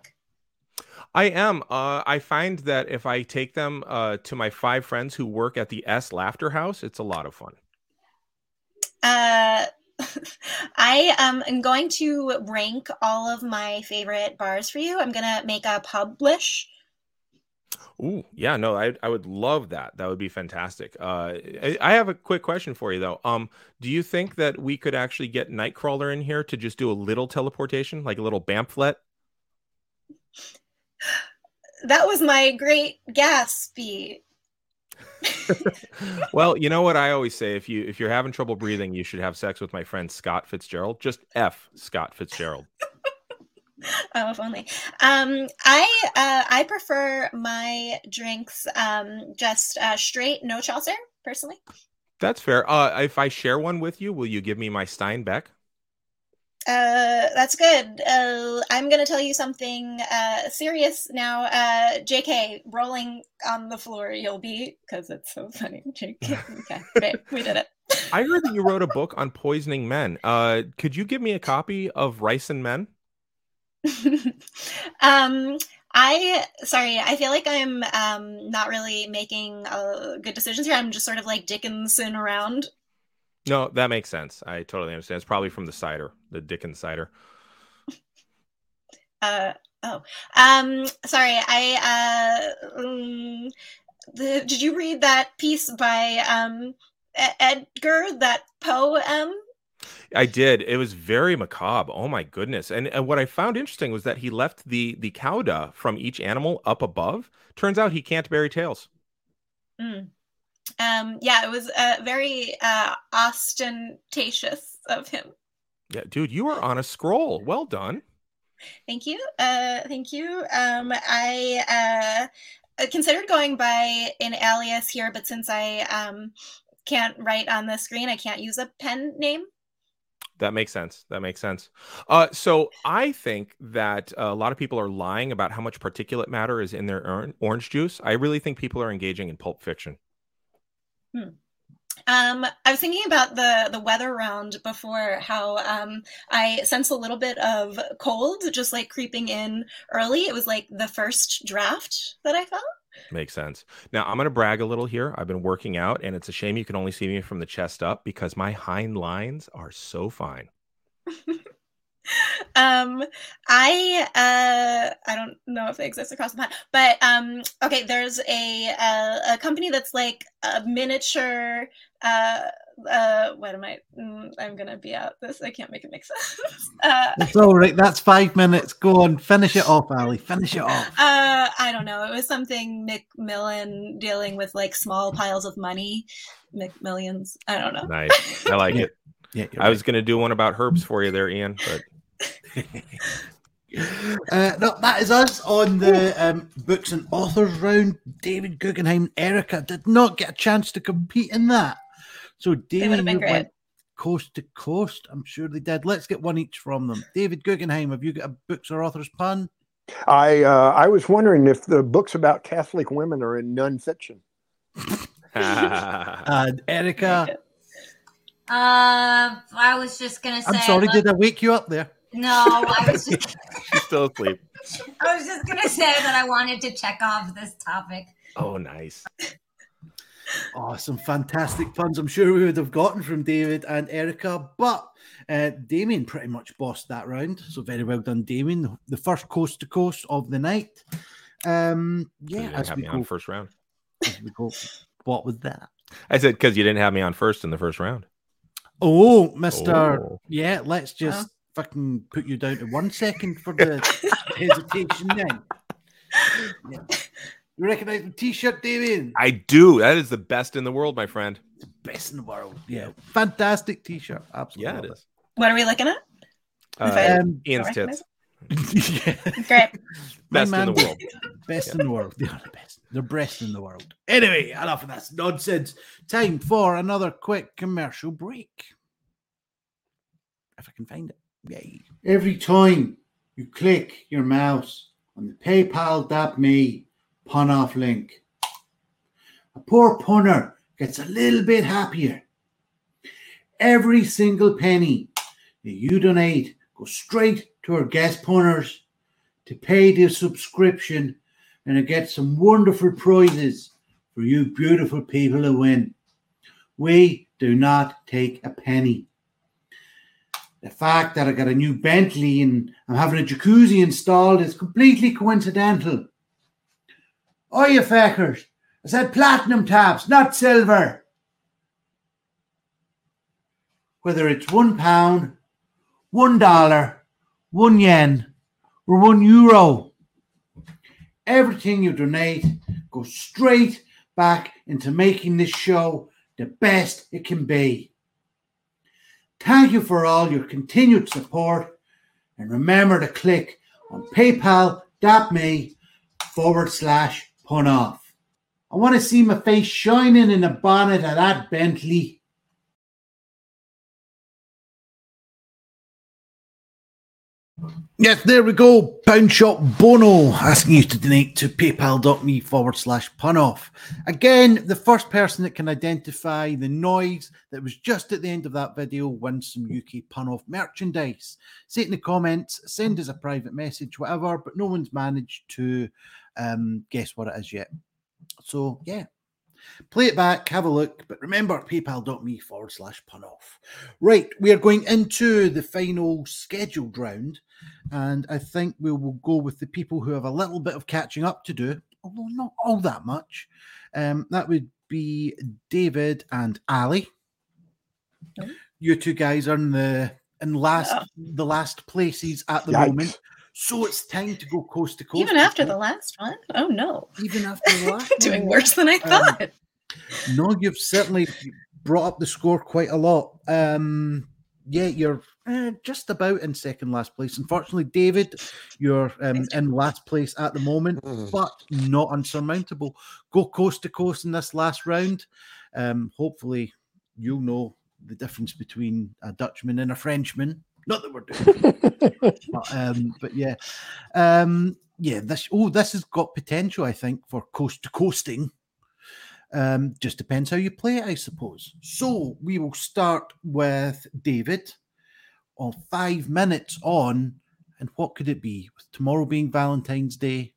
E: I am. Uh, I find that if I take them uh, to my five friends who work at the S Laughter House, it's a lot of fun.
F: Uh, I um, am going to rank all of my favorite bars for you. I'm gonna make a publish.
E: Ooh, yeah, no, I I would love that. That would be fantastic. Uh, I, I have a quick question for you though. Um, do you think that we could actually get Nightcrawler in here to just do a little teleportation, like a little bamphlet?
F: That was my great Gatsby.
E: well, you know what I always say: if you if you're having trouble breathing, you should have sex with my friend Scott Fitzgerald. Just F Scott Fitzgerald.
F: Oh, if only. Um, I uh, I prefer my drinks um, just uh, straight, no Chaucer, personally.
E: That's fair. Uh, if I share one with you, will you give me my Steinbeck?
F: Uh, that's good. Uh, I'm gonna tell you something uh, serious now. Uh, JK, rolling on the floor, you'll be because it's so funny. JK, okay, we did it.
E: I heard that you wrote a book on poisoning men. Uh, could you give me a copy of Rice and Men?
F: um, I sorry, I feel like I'm um not really making uh, good decisions here. I'm just sort of like Dickinson around.
E: No, that makes sense. I totally understand. It's probably from the cider, the Dickens cider.
F: Uh oh. Um, sorry. I uh, um, the, did you read that piece by um Edgar? That poem?
E: I did. It was very macabre. Oh my goodness! And, and what I found interesting was that he left the the cauda from each animal up above. Turns out he can't bury tails.
F: Mm. Um, yeah, it was uh, very uh, ostentatious of him.
E: Yeah, dude, you are on a scroll. Well done.
F: Thank you. Uh, thank you. Um, I uh, considered going by an alias here, but since I um, can't write on the screen, I can't use a pen name.
E: That makes sense. That makes sense. Uh, so I think that a lot of people are lying about how much particulate matter is in their orange juice. I really think people are engaging in pulp fiction.
F: Hmm. Um, I was thinking about the the weather round before. How um, I sense a little bit of cold, just like creeping in early. It was like the first draft that I felt.
E: Makes sense. Now I'm going to brag a little here. I've been working out, and it's a shame you can only see me from the chest up because my hind lines are so fine.
F: um i uh i don't know if they exist across the pond but um okay there's a uh, a company that's like a miniature uh uh what am i i'm gonna be out this i can't make it make sense uh
A: It's all right. That's five minutes. Go on, finish it off, Ali. Finish it off.
F: uh i don't know it was something mcmillan dealing with like small piles of money mcmillions i don't know
E: Nice. I like
A: Yeah.
E: it.
A: Yeah,
E: I was going to do one about herbs for you there, Ian, but
A: Uh, no, that is us on the um, books and authors round. David Guggenheim, Erica did not get a chance to compete in that. So, David
F: been
A: you
F: great.
A: went coast to coast. I'm sure they did. Let's get one each from them. David Guggenheim, have you got a books or authors pun?
C: I uh, I was wondering if the books about Catholic women are in nonfiction.
A: And Erica,
G: Uh, I was just gonna say.
A: I'm sorry,
G: look-
A: did I wake you up there?
G: No, I was just.
E: she's still asleep.
G: I was just gonna say that I wanted to check off this topic.
E: Oh, nice.
A: Oh, some fantastic puns I'm sure we would have gotten from David and Erica, but uh, Damien pretty much bossed that round. So very well done, Damien. The- The first coast to coast of the night. Um, yeah,
E: didn't
A: as
E: have
A: we go,
E: on first round.
A: as we go. What was that?
E: I said because you didn't have me on first in the first round.
A: Oh, Mister.
E: Oh.
A: Yeah, let's just fucking put you down to one second for the hesitation. Then. Yeah. You recognize the T-shirt, Damien?
E: I do. That is the best in the world, my friend.
A: Best in the world. Yeah, fantastic T-shirt. Absolutely.
E: Yeah, it
F: what are we looking at
E: Uh,
A: Um,
E: Ian's tits.
A: yeah.
F: great
A: My
E: Best in the world.
A: Best in the world. They are the best. They're best in the world. Anyway, enough of that nonsense. Time for another quick commercial break. If I can find it. Yay. Every time you click your mouse on the PayPal.me pun off link, a poor punner gets a little bit happier. Every single penny that you donate goes straight to our guest punners to pay their subscription and to get some wonderful prizes for you beautiful people to win. We do not take a penny. The fact that I got a new Bentley and I'm having a jacuzzi installed is completely coincidental. Oh, you feckers. I said platinum taps, not silver. Whether it's one pound, one dollar, one yen, or one euro, everything you donate goes straight back into making this show the best it can be. Thank you for all your continued support and remember to click on paypal.me forward slash pun off. I want to see my face shining in the bonnet of that Bentley. Yes, there we go. Pound Shop Bono asking you to donate to paypal.me forward slash pun off. Again, the first person that can identify the noise that was just at the end of that video wins some UK pun off merchandise. Say it in the comments, send us a private message, whatever, but no one's managed to um, guess what it is yet. So, yeah. Play it back, have a look, but remember paypal.me forward slash pun off. Right, we are going into the final scheduled round, and I think we will go with the people who have a little bit of catching up to do, although not all that much. Um, that would be David and Ali.
F: Okay.
A: You two guys are in the in last
F: Yeah.
A: the last places at the
C: Yikes.
A: moment, so it's time to go coast to coast.
F: even after the last one. Oh no
A: even after the last
F: doing
A: one,
F: worse than i
A: Um,
F: thought
A: no, you've certainly brought up the score quite a lot. Um, yeah, you're uh, just about in second last place. Unfortunately, David, you're um, in last place at the moment, but not unsurmountable. Go coast to coast in this last round. Um, hopefully, you'll know the difference between a Dutchman and a Frenchman. Not that we're doing, but, um, but yeah, um, yeah. This oh, this has got potential, I think, for coast to coasting. Um, just depends how you play it, I suppose. So we will start with David on five minutes on, and what could it be? With tomorrow being Valentine's Day,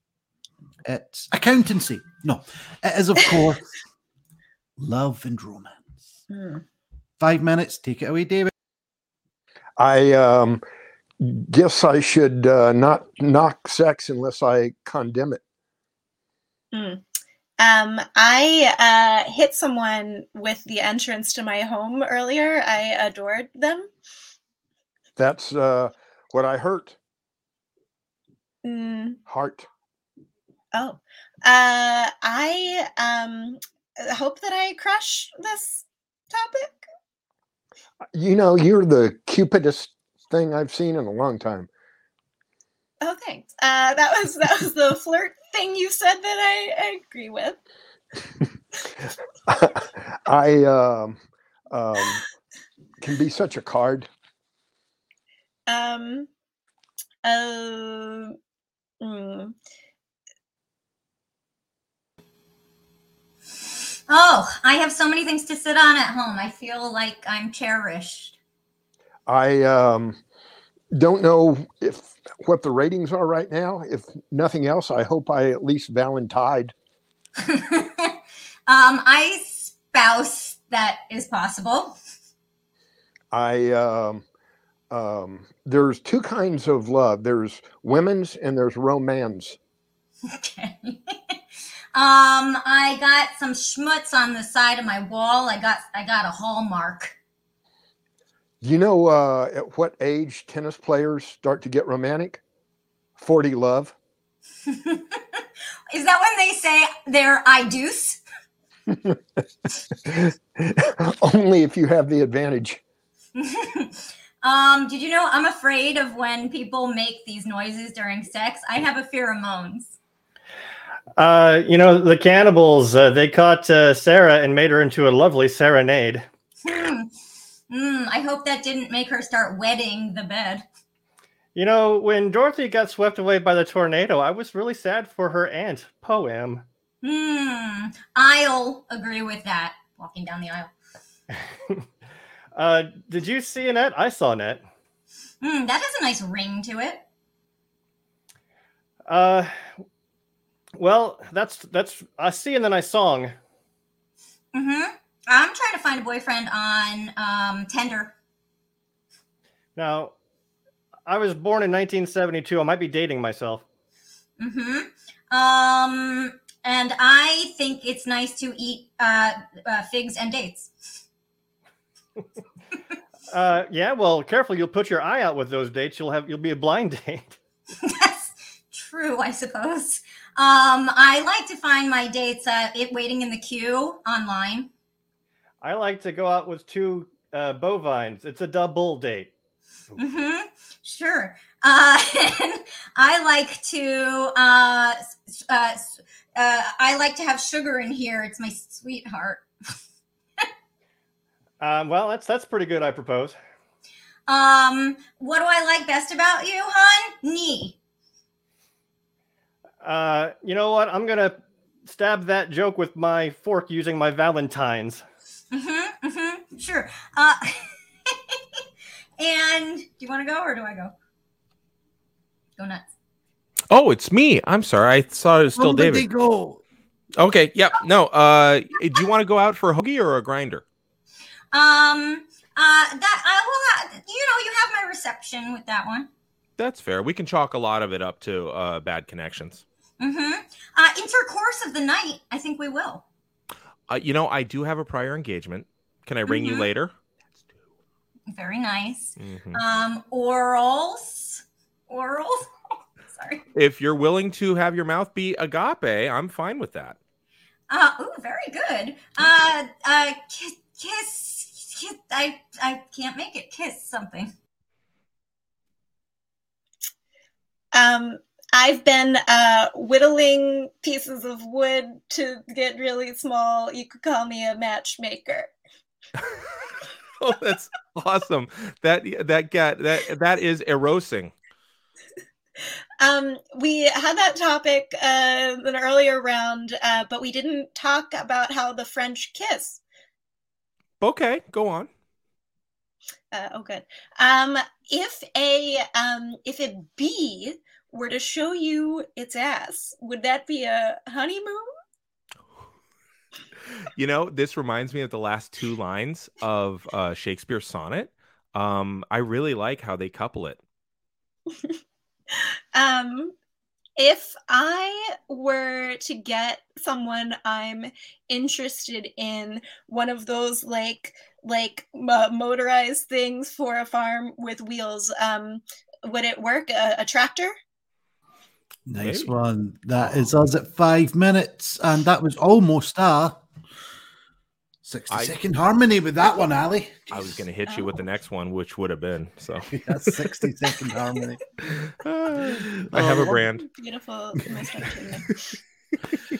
A: it's accountancy. No, it is of course love and romance.
F: Hmm.
A: Five minutes, take it away, David.
C: I um, guess I should uh, not knock sex unless I condemn it.
F: Mm. Um, I uh, hit someone with the entrance to my home earlier. I adored them.
C: That's uh, what I hurt.
F: Mm,
C: Heart.
F: oh, uh, I um, hope that I crush this topic.
C: You know, you're the cupidest thing I've seen in a long time.
F: Oh, thanks. Uh, that was that was the flirt thing you said that I, I agree with.
C: I um, um, can be such a card.
F: Um, uh, mm,
G: Oh, I have so many things to sit on at home. I feel like I'm cherished.
C: I um, don't know if what the ratings are right now. If nothing else, I hope I at least valentide.
G: um, I spouse that is possible.
C: I um, um, there's two kinds of love. There's women's and there's romance.
G: Okay. um, I got some schmutz on the side of my wall. I got I got a hallmark.
C: You know uh, at what age tennis players start to get romantic? Forty love.
G: Is that when they say they're I deuce?
C: Only if you have the advantage.
G: um, did you know I'm afraid of when people make these noises during sex? I have a fear of moans.
D: Uh, you know, the cannibals, uh, they caught uh, Sarah and made her into a lovely serenade.
G: Hmm. Hmm, I hope that didn't make her start wetting the bed.
D: You know, when Dorothy got swept away by the tornado, I was really sad for her aunt, Poem.
G: Hmm. I'll agree with that. Walking down the aisle.
D: Uh, did you see Annette? I saw Annette.
G: Hmm, that has a nice ring to it.
D: Uh, well, that's that's I see and then I song.
G: Mm-hmm. I'm trying to find a boyfriend on um Tender.
D: Now, I was born in 1972. I might be dating myself.
G: Mm-hmm. Um, and I think it's nice to eat uh, uh figs and dates.
D: Uh, yeah, well, careful. You'll put your eye out with those dates. You'll have you'll be a blind date.
G: That's true, I suppose. Um, I like to find my dates uh, it waiting in the queue online.
D: I like to go out with two uh, bovines. It's a double date.
G: Mm-hmm. Sure. Uh, I like to. Uh, uh, uh, I like to have sugar in here. It's my sweetheart.
D: Um, well, that's that's pretty good. I propose.
G: Um, what do I like best about you, hon? Knee.
D: Uh, you know what? I'm gonna stab that joke with my fork using my Valentine's.
G: Mm-hmm. Mm-hmm. Sure. Uh, and do you want to go or do I go? Go nuts.
E: Oh, it's me. I'm sorry. I thought it was still
A: Somebody
E: David.
A: go.
E: Okay. Yep. No. Uh, do you want to go out for a hoagie or a grinder?
G: Um. Uh. That I will. Have, you know, you have my reception with that one.
E: That's fair. We can chalk a lot of it up to uh, bad connections.
G: Mm-hmm. Uh, intercourse of the night. I think we will.
E: Uh, you know, I do have a prior engagement. Can I ring you
G: Mhm.
E: later?
G: Very nice.
E: Mhm.
G: Um. Orals. Orals. Sorry.
E: If you're willing to have your mouth be agape, I'm fine with that.
G: Uh. Ooh. Very good. Uh. Uh. Kiss. Kiss. kiss I. I can't make it. Kiss something.
F: Um, I've been uh, whittling pieces of wood to get really small. You could call me a matchmaker.
E: oh, that's awesome. That that got that that is erosing.
F: Um, we had that topic uh, in an earlier round, uh, but we didn't talk about how the French kiss.
E: Okay, go on.
F: Uh, oh, good. Um, if a um, if a bee were to show you its ass, would that be a honeymoon?
E: You know, this reminds me of the last two lines of uh, Shakespeare's sonnet. Um, I really like how they couple it.
F: um, if I were to get someone I'm interested in, one of those like like mo- motorized things for a farm with wheels, um, would it work? A, a tractor?
A: Nice
E: Maybe.
A: one. That is us at five minutes, and that was almost a sixty-second harmony with that one, Ali.
E: I was going to hit you with the next one, which would have been so.
A: That's sixty second harmony.
E: I have a
A: Oh,
E: brand.
F: Beautiful.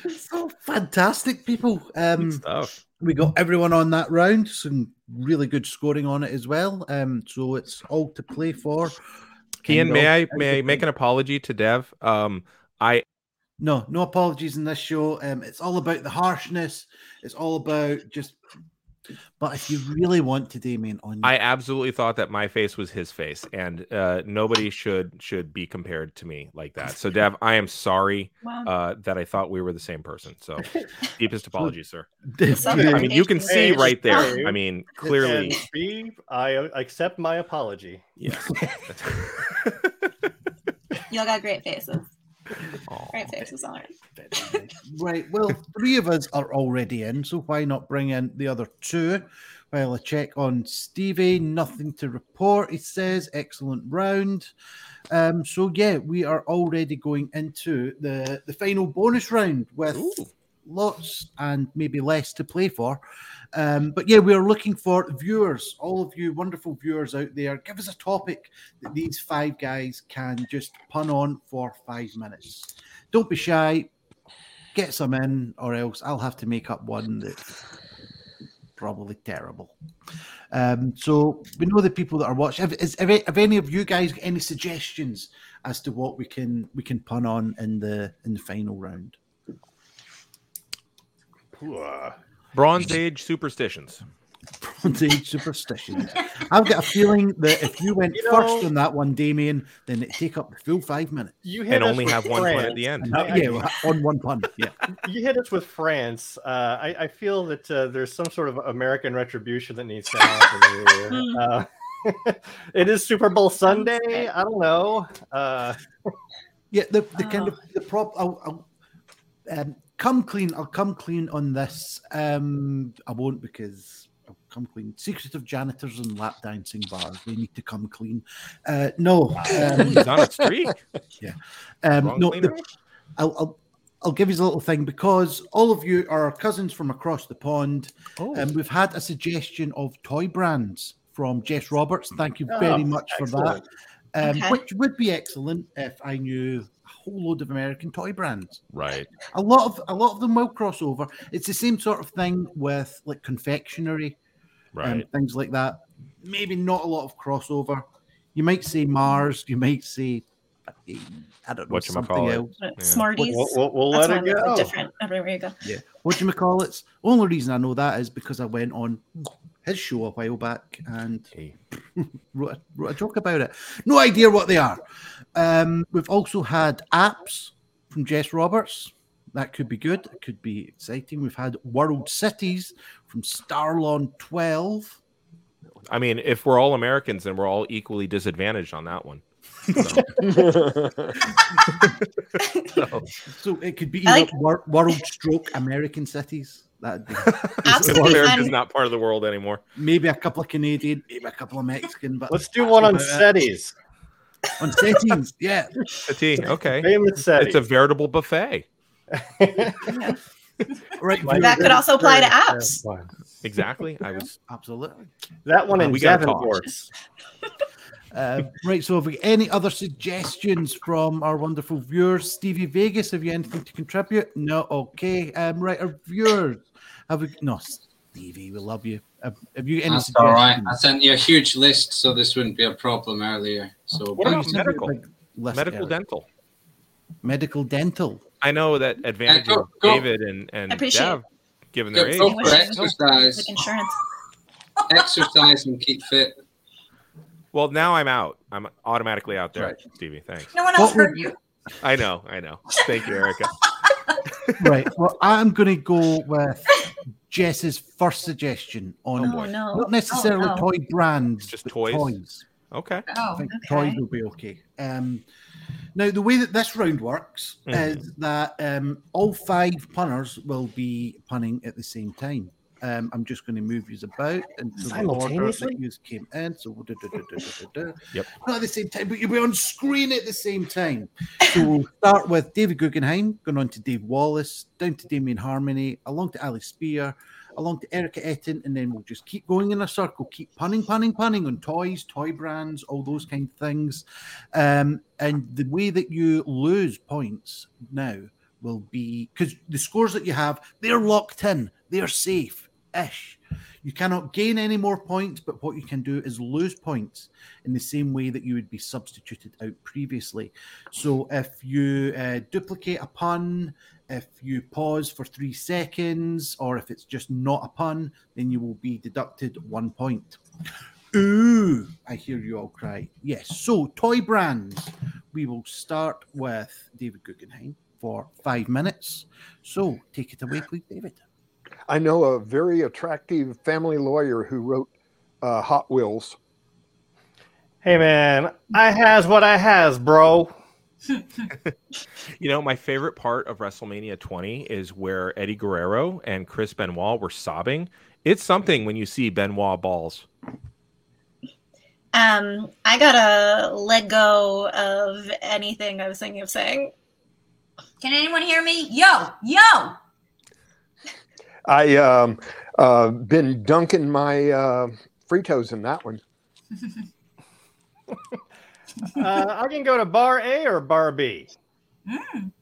A: so fantastic, people. Um, we got everyone on that round. Some really good scoring on it as well. Um, so it's all to play for.
E: Ian, may I may I make an apology to Dev? Um, I
A: No, no apologies in this show. Um, it's all about the harshness. It's all about just. But if you really want to, Damien, on
E: I absolutely thought that my face was his face, and uh, nobody should should be compared to me like that. So, Dev, I am sorry
F: Wow.
E: uh, that I thought we were the same person. So, deepest apologies, sir.
F: Southern
E: I mean, you can see right there. I mean, clearly,
D: And Steve, I accept my apology.
E: yes.
F: Y'all got great faces.
E: Aw.
F: Great faces, all right.
A: Right. Well, three of us are already in, so why not bring in the other two? While I check on Stevie, nothing to report. He says, excellent round. Um, so yeah, we are already going into the the final bonus round with
E: Ooh.
A: lots and maybe less to play for. Um, but yeah, we are looking for viewers, all of you wonderful viewers out there. Give us a topic that these five guys can just pun on for five minutes. Don't be shy. Get some in, or else I'll have to make up one that's probably terrible. Um, so we know the people that are watching. Have, is, have, have any of you guys got any suggestions as to what we can we can pun on in the in the final round?
E: Bronze Age superstitions.
A: Bronze Age superstitions. I've got a feeling that if you went
D: You know-
A: first on that one, Damien, then it'd take up the full five minutes.
D: You hit
E: And only
D: with
E: have one pun at the end.
D: I- I-
A: yeah, well, on one pun. Yeah.
D: you hit us with France. Uh, I, I feel that uh, there's some sort of American retribution that needs to happen here. Uh, it is Super Bowl Sunday. I don't know. Uh,
A: Yeah, the, the kind of the prop. I'll, I'll um, come clean. I'll come clean on this. Um, I won't because I'll come clean. Secretive janitors and lap dancing bars. They need to come clean. Uh, no, um,
E: He's on a streak.
A: um, no. The, I'll, I'll I'll give you a little thing because all of you are cousins from across the pond.
E: Oh.
A: And we've had a suggestion of toy brands from Jess Roberts. Thank you very
D: Oh,
A: much for that. Um,
F: Okay.
A: Which would be excellent if I knew a whole load of American toy brands.
E: right.
A: A lot of a lot of them will cross over. It's the same sort of thing with like confectionery
E: Right.
A: and things like that. Maybe not a lot of crossover. You might see Mars. You might see I don't know something
E: Whatchamacallit.
A: else.
F: Uh,
E: Yeah.
F: Smarties.
D: we'll, we'll, we'll let it go.
F: different everywhere you go. Yeah.
A: What do you call it? Only reason I know that is because I went on his show a while back and
E: Hey.
A: wrote a, wrote a joke about it. No idea what they are. Um, we've also had apps from Jess Roberts. That could be good. It could be exciting. We've had World Cities from Starlon 12.
E: I mean, if we're all Americans, then we're all equally disadvantaged on that one. So,
A: So it could be
F: I
A: either wor- World Stroke American Cities. That'd be
F: Absolutely
E: America's not part of the world anymore.
A: maybe a couple of Canadian, maybe a couple of Mexican. But
D: Let's do one on
A: about it. On settings, yeah.
E: A T. Okay.
D: Famous SETI.
E: It's a veritable buffet.
A: Right.
F: That could also apply to apps.
E: Exactly. I was.
A: Absolutely.
D: That one
E: Uh,
D: in
E: we gotta
D: Devon
E: talk.
D: Courts.
A: Uh, right. So, have we any other suggestions from our wonderful viewers? Stevie Vegas, have you anything to contribute? No. Okay. Um, right. Our viewers, have we? No, Stevie, we love you. Have, have you any
B: That's
A: suggestions?
B: all right. I sent you a huge list, so this wouldn't be a problem earlier. So
E: What about
A: you sent me a
E: medical? Medical
A: earlier.
E: dental.
A: Medical dental.
E: I know that advantage
B: go-
E: of
B: go.
E: David and and
F: Appreciate
E: Dev, given their
B: go,
E: age.
B: go
F: Wish
B: for exercise,
F: Like insurance.
B: exercise, and keep fit.
E: Well, now I'm out. I'm automatically out there,
A: Right.
E: Stevie. Thanks.
G: No one else
A: What
G: heard you.
E: I know. I know. Thank you, Erica.
A: right. Well, I'm going to go with Jess's first suggestion on
F: Oh, no.
A: not necessarily
F: Oh, no.
A: toy brands,
E: Just
A: but
E: toys?
A: toys.
E: Okay.
A: I
G: Oh,
A: think
F: okay.
A: toys will be okay. Um, now, the way that this round works
E: Mhm.
A: is that um, all five punners will be punning at the same time. Um, I'm just going to move you about into the order
D: Simultaneously?
A: that you came in. So, da, da, da, da, da, da, da.
E: Yep.
A: not at the same time, but you'll be on screen at the same time. So we'll start with David Guggenheim, going on to Dave Wallace, down to Damien Harmony, along to Ali Spear, along to Erica Etten, and then we'll just keep going in a circle, keep punning, punning, punning on toys, toy brands, all those kind of things. Um, and the way that you lose points now will be because the scores that you have, they're locked in, they're safe ish. You cannot gain any more points, but what you can do is lose points in the same way that you would be substituted out previously. So if you uh, duplicate a pun, if you pause for three seconds, or if it's just not a pun, then you will be deducted one point. Ooh, I hear you all cry. Yes. So, toy brands. We will start with David Guggenheim for five minutes. So, take it away, please, David.
C: I know a very attractive family lawyer who wrote uh, Hot Wheels.
D: Hey man, I has what I has, bro.
E: You know, my favorite part of WrestleMania 20 is where Eddie Guerrero and Chris Benoit were sobbing. It's something when you see Benoit balls.
F: Um, I gotta let go of anything I was thinking of saying.
G: Can anyone hear me? Yo, yo.
C: I um uh been dunking my uh Fritos in that one.
D: Uh, I can go to bar A or bar B.
G: Mm.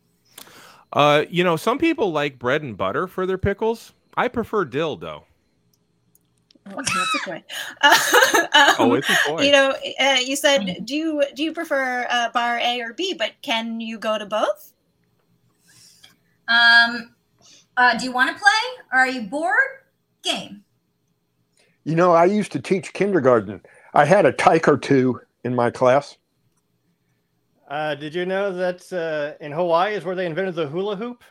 E: Uh, you know, some people like bread and butter for their pickles. I prefer dill, though.
F: Oh, that's a toy. um,
E: Oh, it's a toy.
F: You know, uh, you said do you do you prefer uh, bar A or B? But can you go to both?
G: Um, uh, do you want to play? Are you bored? Game.
C: You know, I used to teach kindergarten. I had a tyke or two in my class.
D: Uh, did you know that uh, in Hawaii is where they invented the hula hoop?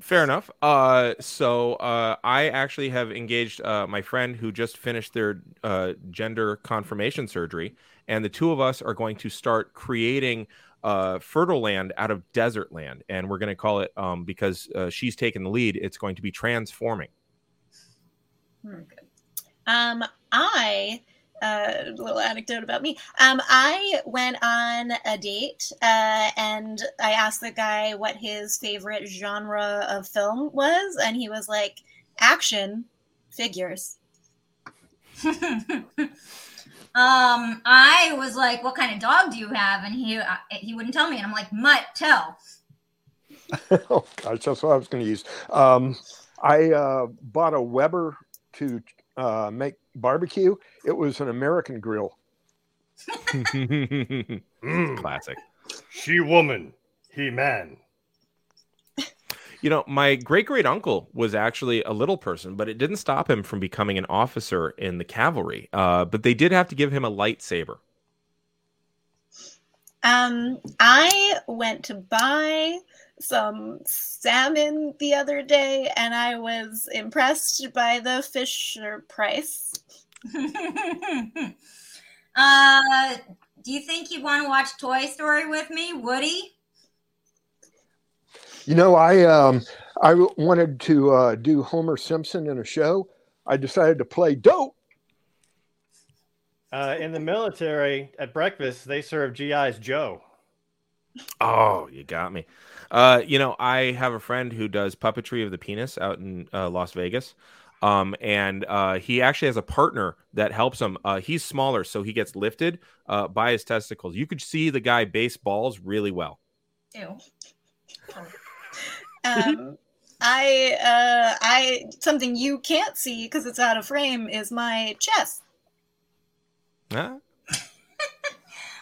E: Fair enough. Uh, so uh, I actually have engaged uh, my friend who just finished their uh, gender confirmation surgery, and the two of us are going to start creating uh, fertile land out of desert land, and we're going to call it um, because uh, she's taken the lead. It's going to be transforming.
F: Um, I uh, a little anecdote about me. Um, I went on a date uh, and I asked the guy what his favorite genre of film was, and he was like, "Action figures."
G: um, I was like, "What kind of dog do you have?" And he uh, he wouldn't tell me, and I'm like, "Mutt, tell."
C: oh gosh, that's what I was going to use. Um, I uh, bought a Weber to uh, make barbecue. It was an American grill.
E: Classic.
D: She woman, he man.
E: You know, my great great uncle was actually a little person, but it didn't stop him from becoming an officer in the cavalry. Uh, but they did have to give him a lightsaber.
F: Um, I went to buy some salmon the other day, and I was impressed by the Fisher price.
G: uh, do you think you want to watch Toy Story with me, Woody?
C: You know, I um, I wanted to uh, do Homer Simpson in a show. I decided to play dope.
D: Uh, in the military, at breakfast, they serve GIs Joe.
E: Oh, you got me. Uh, you know, I have a friend who does puppetry of the penis out in uh, Las Vegas. Um, and uh, he actually has a partner that helps him. Uh, he's smaller, so he gets lifted uh, by his testicles. You could see the guy base balls really well.
G: Ew.
F: Um, I, uh, I something you can't see because it's out of frame is my chest.
E: Huh?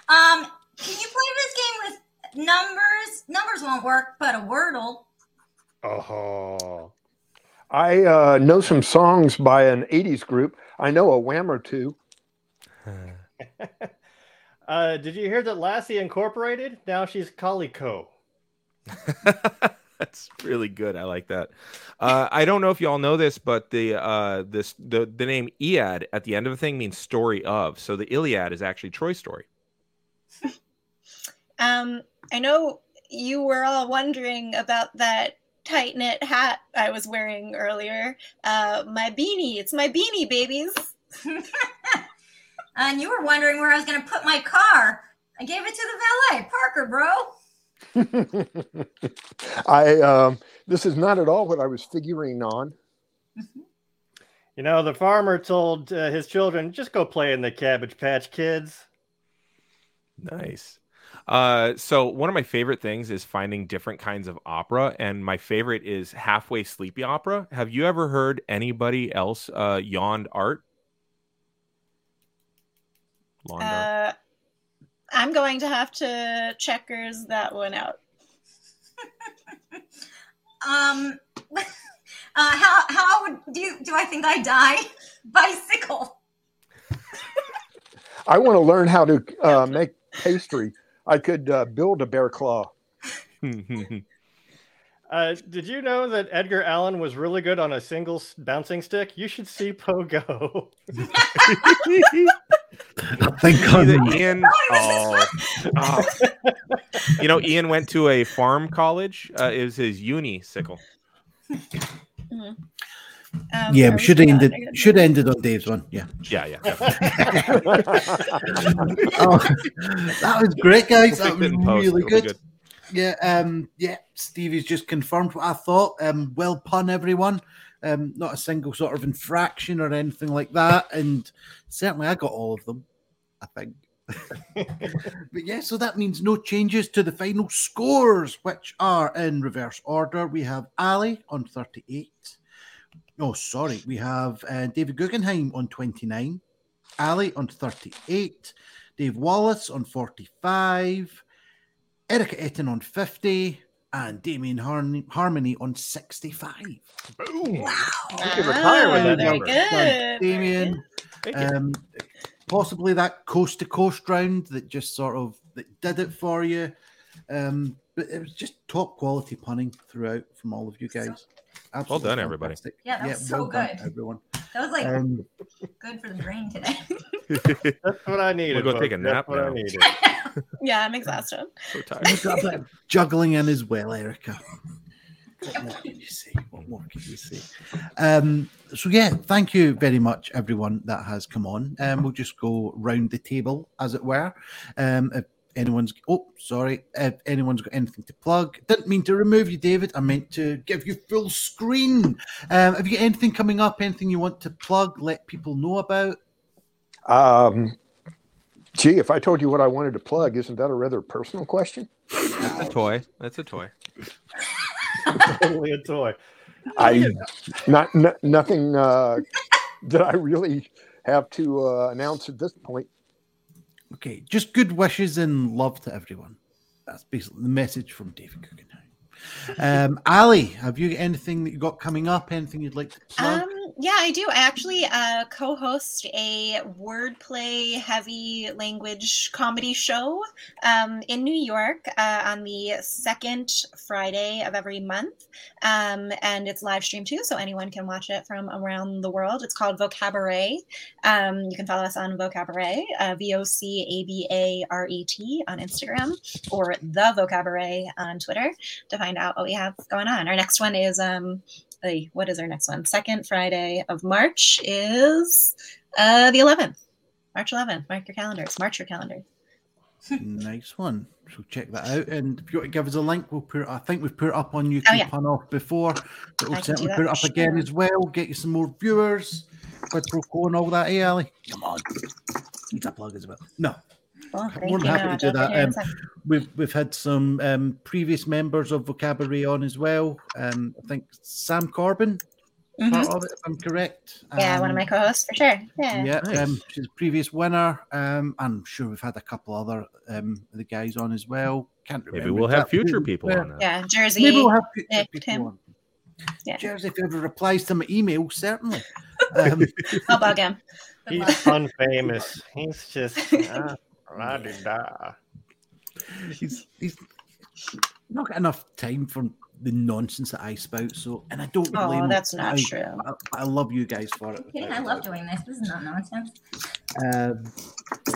G: Um, can you play this game with numbers? Numbers won't work, but a Wordle.
C: Oh, I uh, know some songs by an '80s group. I know a wham or two.
D: Uh, did you hear that Lassie Incorporated? Now she's Calico.
E: That's really good. I like that. Uh, I don't know if y'all know this, but the uh, this the the name Iliad at the end of a thing means story of. So the Iliad is actually Troy's story.
F: Um, I know you were all wondering about that tight knit hat I was wearing earlier. Uh, my beanie. It's my beanie, babies.
G: and you were wondering where I was going to put my car. I gave it to the valet, Parker, bro.
C: I um, this is not at all what I was figuring on.
D: You know, the farmer told uh, his children, just go play in the Cabbage Patch Kids.
E: Nice. Uh, so one of my favorite things is finding different kinds of opera, and my favorite is halfway sleepy opera. Have you ever heard anybody else uh, yawned art? Lawn dart.
F: Uh, I'm going to have to checkers that one out.
G: Um, uh, how how do you, do I think I die? Bicycle.
C: I want to learn how to uh, make pastry. I could uh, build a bear claw.
D: Uh, did you know that Edgar Allan was really good on a single s- bouncing stick? You should see Pogo.
A: I think
E: Either
A: I'm,
E: Ian, oh, oh. you know, Ian went to a farm college. Uh, it was his uni sickle.
F: Um,
A: yeah, we should have ended
F: I
A: should have ended on Dave's one. Yeah.
E: Yeah, yeah.
A: oh, that was great, guys.
E: We'll
A: That was
E: it in post.
A: really
E: It'll
A: good. Yeah, um, yeah. Stevie's just confirmed what I thought. Um, well pun, everyone. Um, not a single sort of infraction or anything like that, and certainly I got all of them. I think. but yeah, so that means no changes to the final scores, which are in reverse order. We have Ali on 38. Oh, sorry. We have uh, David Guggenheim on 29, Ali on 38, Dave Wallace on 45, Erica Etten on 50, and Damien Har- Harmony on 65.
D: Boom. You
F: Ah,
D: could retire with that
F: very
D: number.
F: good.
A: Damien, um, possibly that coast to coast round that just sort of that did it for you. Um, but it was just top quality punning throughout from all of you guys. Absolutely
E: done, everybody.
A: fantastic.
G: Yeah, that was so
A: done,
G: good.
A: everyone.
G: That was like
A: Um,
G: good for the brain today.
D: That's what I needed.
E: We'll go take a nap
D: That's what I
E: now.
D: needed.
F: Yeah, I'm exhausted.
E: so
A: You've
E: tired.
A: got a juggling in as well, Erica. What more can you say? What more can you say? Um, so yeah, thank you very much, everyone that has come on. Um, we'll just go round the table, as it were. Um, if anyone's oh, sorry, if anyone's got anything to plug, didn't mean to remove you, David. I meant to give you full screen. Um, have you got anything coming up? Anything you want to plug? Let people know about?
C: Um, gee, if I told you what I wanted to plug, isn't that a rather personal question?
E: That's a toy. That's a toy.
D: totally a toy.
C: I not, n- nothing uh, that I really have to uh, announce at this point.
A: Okay, just good wishes and love to everyone. That's basically the message from David Guggenheim. Um, Ali, have you got anything that you got coming up? Anything you'd like to plug?
F: Um, yeah, I do. I actually uh, co-host a wordplay heavy language comedy show um, in New York uh, on the second Friday of every month, um, and it's live streamed too, so anyone can watch it from around the world. It's called Vocabaret. Um, you can follow us on Vocabaret, uh, V O C A B A R E T on Instagram, or the Vocabaret on Twitter to find out what we have going on. Our next one is Ay, what is our next one? Second Friday of March is uh, the 11th. March 11th. Mark your calendars. March your calendar.
A: nice one. So check that out. And if you want to give us a link, we'll put it, I think we've put it up on YouTube
F: Oh, yeah.
A: Pun Off before, but we'll certainly put it up again as well. Get you some more viewers. Quid pro quo and all that, eh, Ali? Come on. Need a plug as well. No.
F: Well, thank
A: more than happy to do that.
F: be here in a
A: Um. We've we've had some um, previous members of Vocabaret on as well. Um, I think Sam Corbin,
F: Mhm.
A: part of it, if I'm correct.
F: Yeah, one of
A: Um,
F: my co-hosts for sure. Yeah.
A: Yeah,
E: Nice.
A: um, she's a previous winner. Um, I'm sure we've had a couple other um, the guys on as well. Can't remember.
E: Maybe we'll have future
A: who
E: people
A: were.
E: on that.
F: Yeah, Jersey.
A: Maybe we'll have future
F: Nick,
A: people
F: Tim.
A: on.
F: Yeah.
A: Jersey, if ever replies to my email, certainly. Um,
F: I'll bug him.
D: He's unfamous. He's just uh, la-di-da.
A: he's, he's not got enough time for the nonsense that I spout. So, and I don't blame.
F: Oh,
A: them.
F: that's not
A: I,
F: true.
A: I, I love you guys for it.
G: Kidding, I love doing this. This is not nonsense.
A: Um,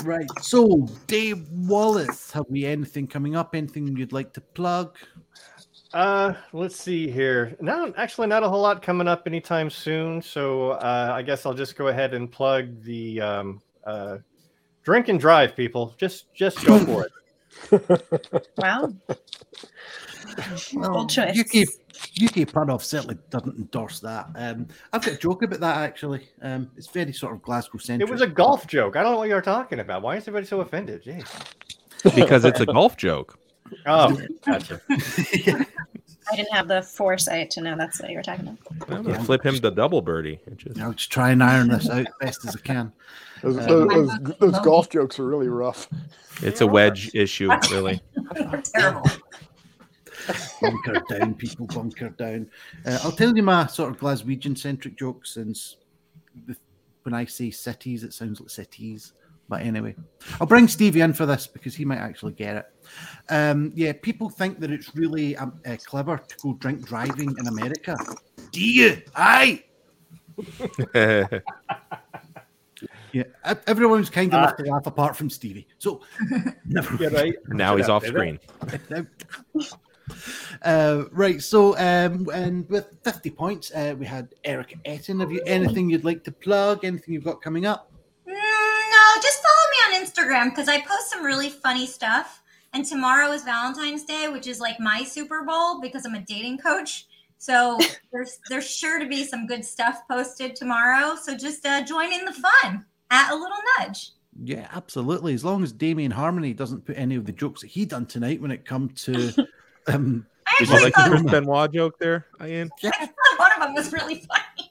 A: right. So, Dave Wallace, have we anything coming up? Anything you'd like to plug?
D: Uh, let's see here. No, actually, not a whole lot coming up anytime soon. So uh, I guess I'll just go ahead and plug the um, uh, drink and drive, people. Just just go for it.
F: Wow. Bold choice.
A: UK UK pun off certainly doesn't endorse that. Um, I've got a joke about that actually. Um, it's very sort of Glasgow centric.
D: It was a golf joke. I don't know what you're talking about. Why is everybody so offended? Jeez.
E: because it's a golf joke.
D: Oh, gotcha.
F: I didn't have the foresight to know that's what you were talking about.
E: I'm gonna flip him the double birdie. Just-
A: I'll just try and iron this out best as I can.
C: Those,
A: Um,
C: those, those, those golf jokes are really rough.
E: It's a wedge issue, really.
G: They're terrible.
A: bunker down, people bunker down. Uh, I'll tell you my sort of Glaswegian centric joke since the, when I say cities, it sounds like cities. But anyway, I'll bring Stevie in for this because he might actually get it. Um, yeah, people think that it's really um, uh, clever to go drink driving in America. Do you? Aye. Yeah, everyone's kind enough to laugh apart from Stevie. So, never
D: Yeah, right.
E: now he's off screen.
A: Uh, right, so um, and with 50 points, uh, we had Eric Etten. Have you anything you'd like to plug? Anything you've got coming up?
G: No, just follow me on Instagram because I post some really funny stuff. And tomorrow is Valentine's Day, which is like my Super Bowl because I'm a dating coach. So there's there's sure to be some good stuff posted tomorrow. So just uh, join in the fun at a little nudge.
A: Yeah, absolutely. As long as Damien Harmony doesn't put any of the jokes that he done tonight when it come to um,
G: I
E: Did
G: actually
E: like the
G: thought,
E: Chris Benoit joke there, Ian?
G: I thought one of them was really funny.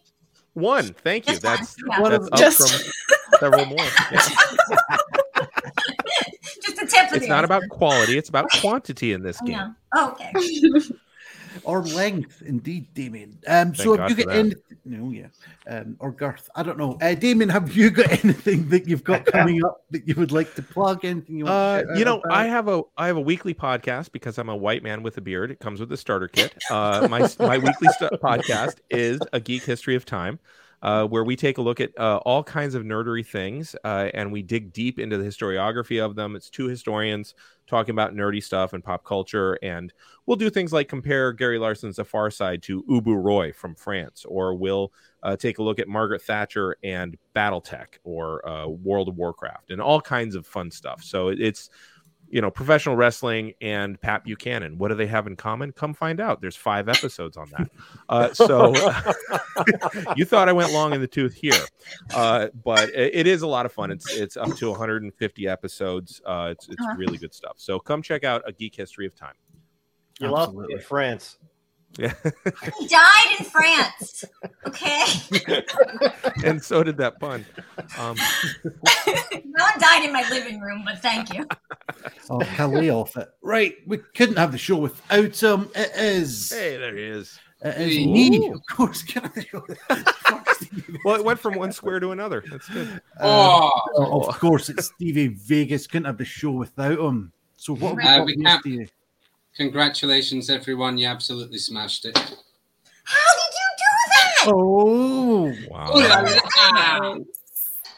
E: One. Thank you.
G: Just one,
E: That's
G: yeah.
A: One
E: that's
A: of-
E: up
F: Just-
E: from several more. Yeah.
G: just a tip
E: It's not about quality; it's about quantity in this
G: I
E: game.
G: know. Oh, okay.
A: or length, indeed, Damien. Um, so
E: Thank
A: have you got
E: for
A: any? No, yeah, um, or girth. I don't know. Uh, Damien, have you got anything that you've got coming up that you would like to plug? Anything you want?
E: Uh,
A: to shout
E: you know,
A: about?
E: I have a I have a weekly podcast because I'm a white man with a beard. It comes with a starter kit. Uh, my my weekly st- podcast is a geek history of time, uh, where we take a look at uh, all kinds of nerdery things, uh, and we dig deep into the historiography of them. It's two historians talking about nerdy stuff and pop culture, and we'll do things like compare Gary Larson's The Far Side to Ubu Roi from France, or we'll uh, take a look at Margaret Thatcher and BattleTech or uh, World of Warcraft and all kinds of fun stuff. So it's you know professional wrestling and Pat Buchanan. What do they have in common? Come find out. There's five episodes on that. Uh, so you thought I went long in the tooth here, uh, but it, it is a lot of fun. It's it's up to 150 episodes. Uh, it's it's
F: Uh-huh.
E: really good stuff. So come check out a geek history of time.
D: You lost
A: Absolutely.
D: in France.
E: Yeah,
G: He died in France. Okay.
E: and so did that pun. Um,
G: no one died in my living room, but thank you.
A: Oh, Khalil. off. Right, we couldn't have the show without him. It is.
E: hey, there he is.
A: It is
B: Ooh.
A: me, of course. Can I show Fuck Stevie.
E: Well, it went from one square to another. That's good.
A: Uh,
B: Oh,
A: of course, it's Stevie Vegas. Couldn't have the show without him. So what have we
B: Uh,
A: got
B: we
A: here,
B: can't-
A: Stevie?
B: Congratulations, everyone. You absolutely smashed it.
G: How did you do that?
A: Oh, oh
E: Wow.
B: Ooh la la.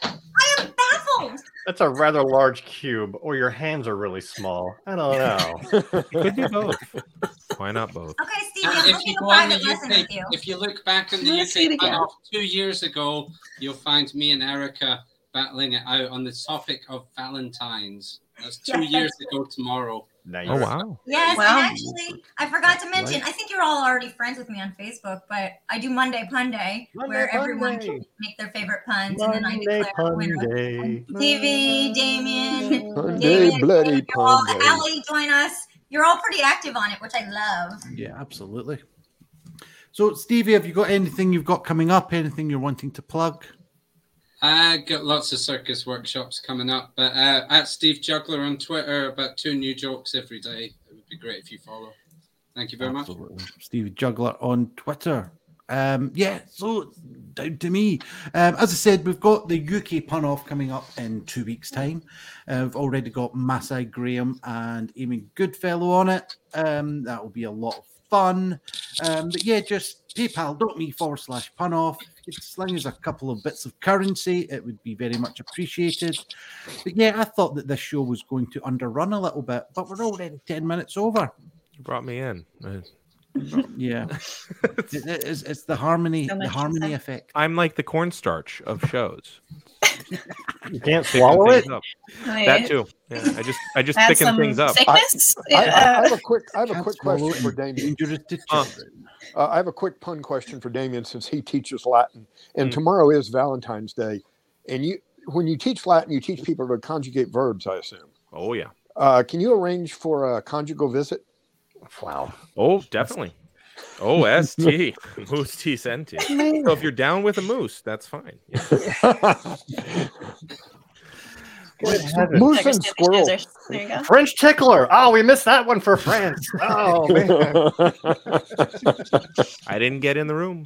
G: I am baffled.
D: That's a rather large cube, or your hands are really small. I don't know.
E: Could be both. Why not both?
G: Okay, Stevie,
B: And
G: I'm
B: if you go on the
G: private lesson
B: UK,
G: you.
B: if you look back on the
F: Let's
B: UK off two years ago, you'll find me and Erica battling it out on the topic of Valentine's. That's two
G: Yes.
B: years ago tomorrow.
D: Nice.
E: Oh wow.
G: Yes,
F: Wow.
G: and actually, I forgot to mention. I think you're all already friends with me on Facebook, but I do Monday Pun Day,
D: Monday
G: where
D: Pun
G: everyone
D: Day.
G: can make their favorite puns, and then I
D: Monday
G: declare a
D: Pun
G: winner.
D: Day.
G: TV, Damien,
C: Monday,
G: Damien,
C: bloody
G: you're all,
C: Pun Day.
G: Allie, join us. You're all pretty active on it, which I love.
A: yeah, absolutely. So, Stevie, have you got anything you've got coming up? Anything you're wanting to plug?
B: I got lots of circus workshops coming up, but uh, at Steve Juggler on Twitter, about two new jokes every day. It would be great if you follow. Thank you very much.
A: Steve Juggler on Twitter. Um, yeah, so down to me. Um, as I said, we've got the UK pun off coming up in two weeks' time. Uh, we've already got Masai Graham and Amy Goodfellow on it. Um, that will be a lot of fun. Um, but yeah, just paypal.me forward slash pun off. If you sling us a couple of bits of currency, it would be very much appreciated. But yeah, I thought that this show was going to underrun a little bit, but we're already 10 minutes over.
E: You brought me in. Uh,
A: Yeah. It- it- it's, it's the harmony,
F: So
A: the harmony effect.
E: I'm like the cornstarch of shows.
D: You can't
E: Thicken
D: swallow it.
E: things up. That too. Yeah, I just I just
F: add
E: thicken
F: some
E: things up.
F: thickness?
C: I, I, I have a quick I have a quick question for Damien.
A: dangerous to
E: Huh.
A: children.
C: Uh, I have a quick pun question for Damien since he teaches Latin, and
E: Mm.
C: tomorrow is Valentine's Day. And you, when you teach Latin, you teach people to conjugate verbs. I assume.
E: Oh yeah.
C: Uh, can you arrange for a conjugal visit?
D: Wow.
E: Oh, definitely. OST. Moose T Senti. So if you're down with a moose, that's fine. Yeah.
C: Moose and squirrel.
F: There you go.
D: French tickler. Oh, we missed that one for France. Oh man.
E: I didn't get in the room.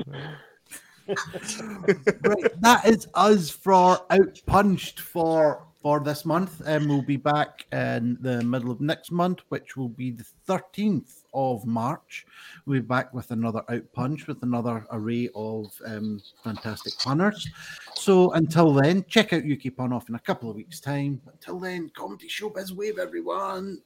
A: right, that is us for out punched for for this month, and we'll be back in the middle of next month, which will be the thirteenth of March. We'll be back with another out punch with another array of um, fantastic punners. So until then, check out UK Pun Off in a couple of weeks' time. Until then, comedy showbiz wave, everyone.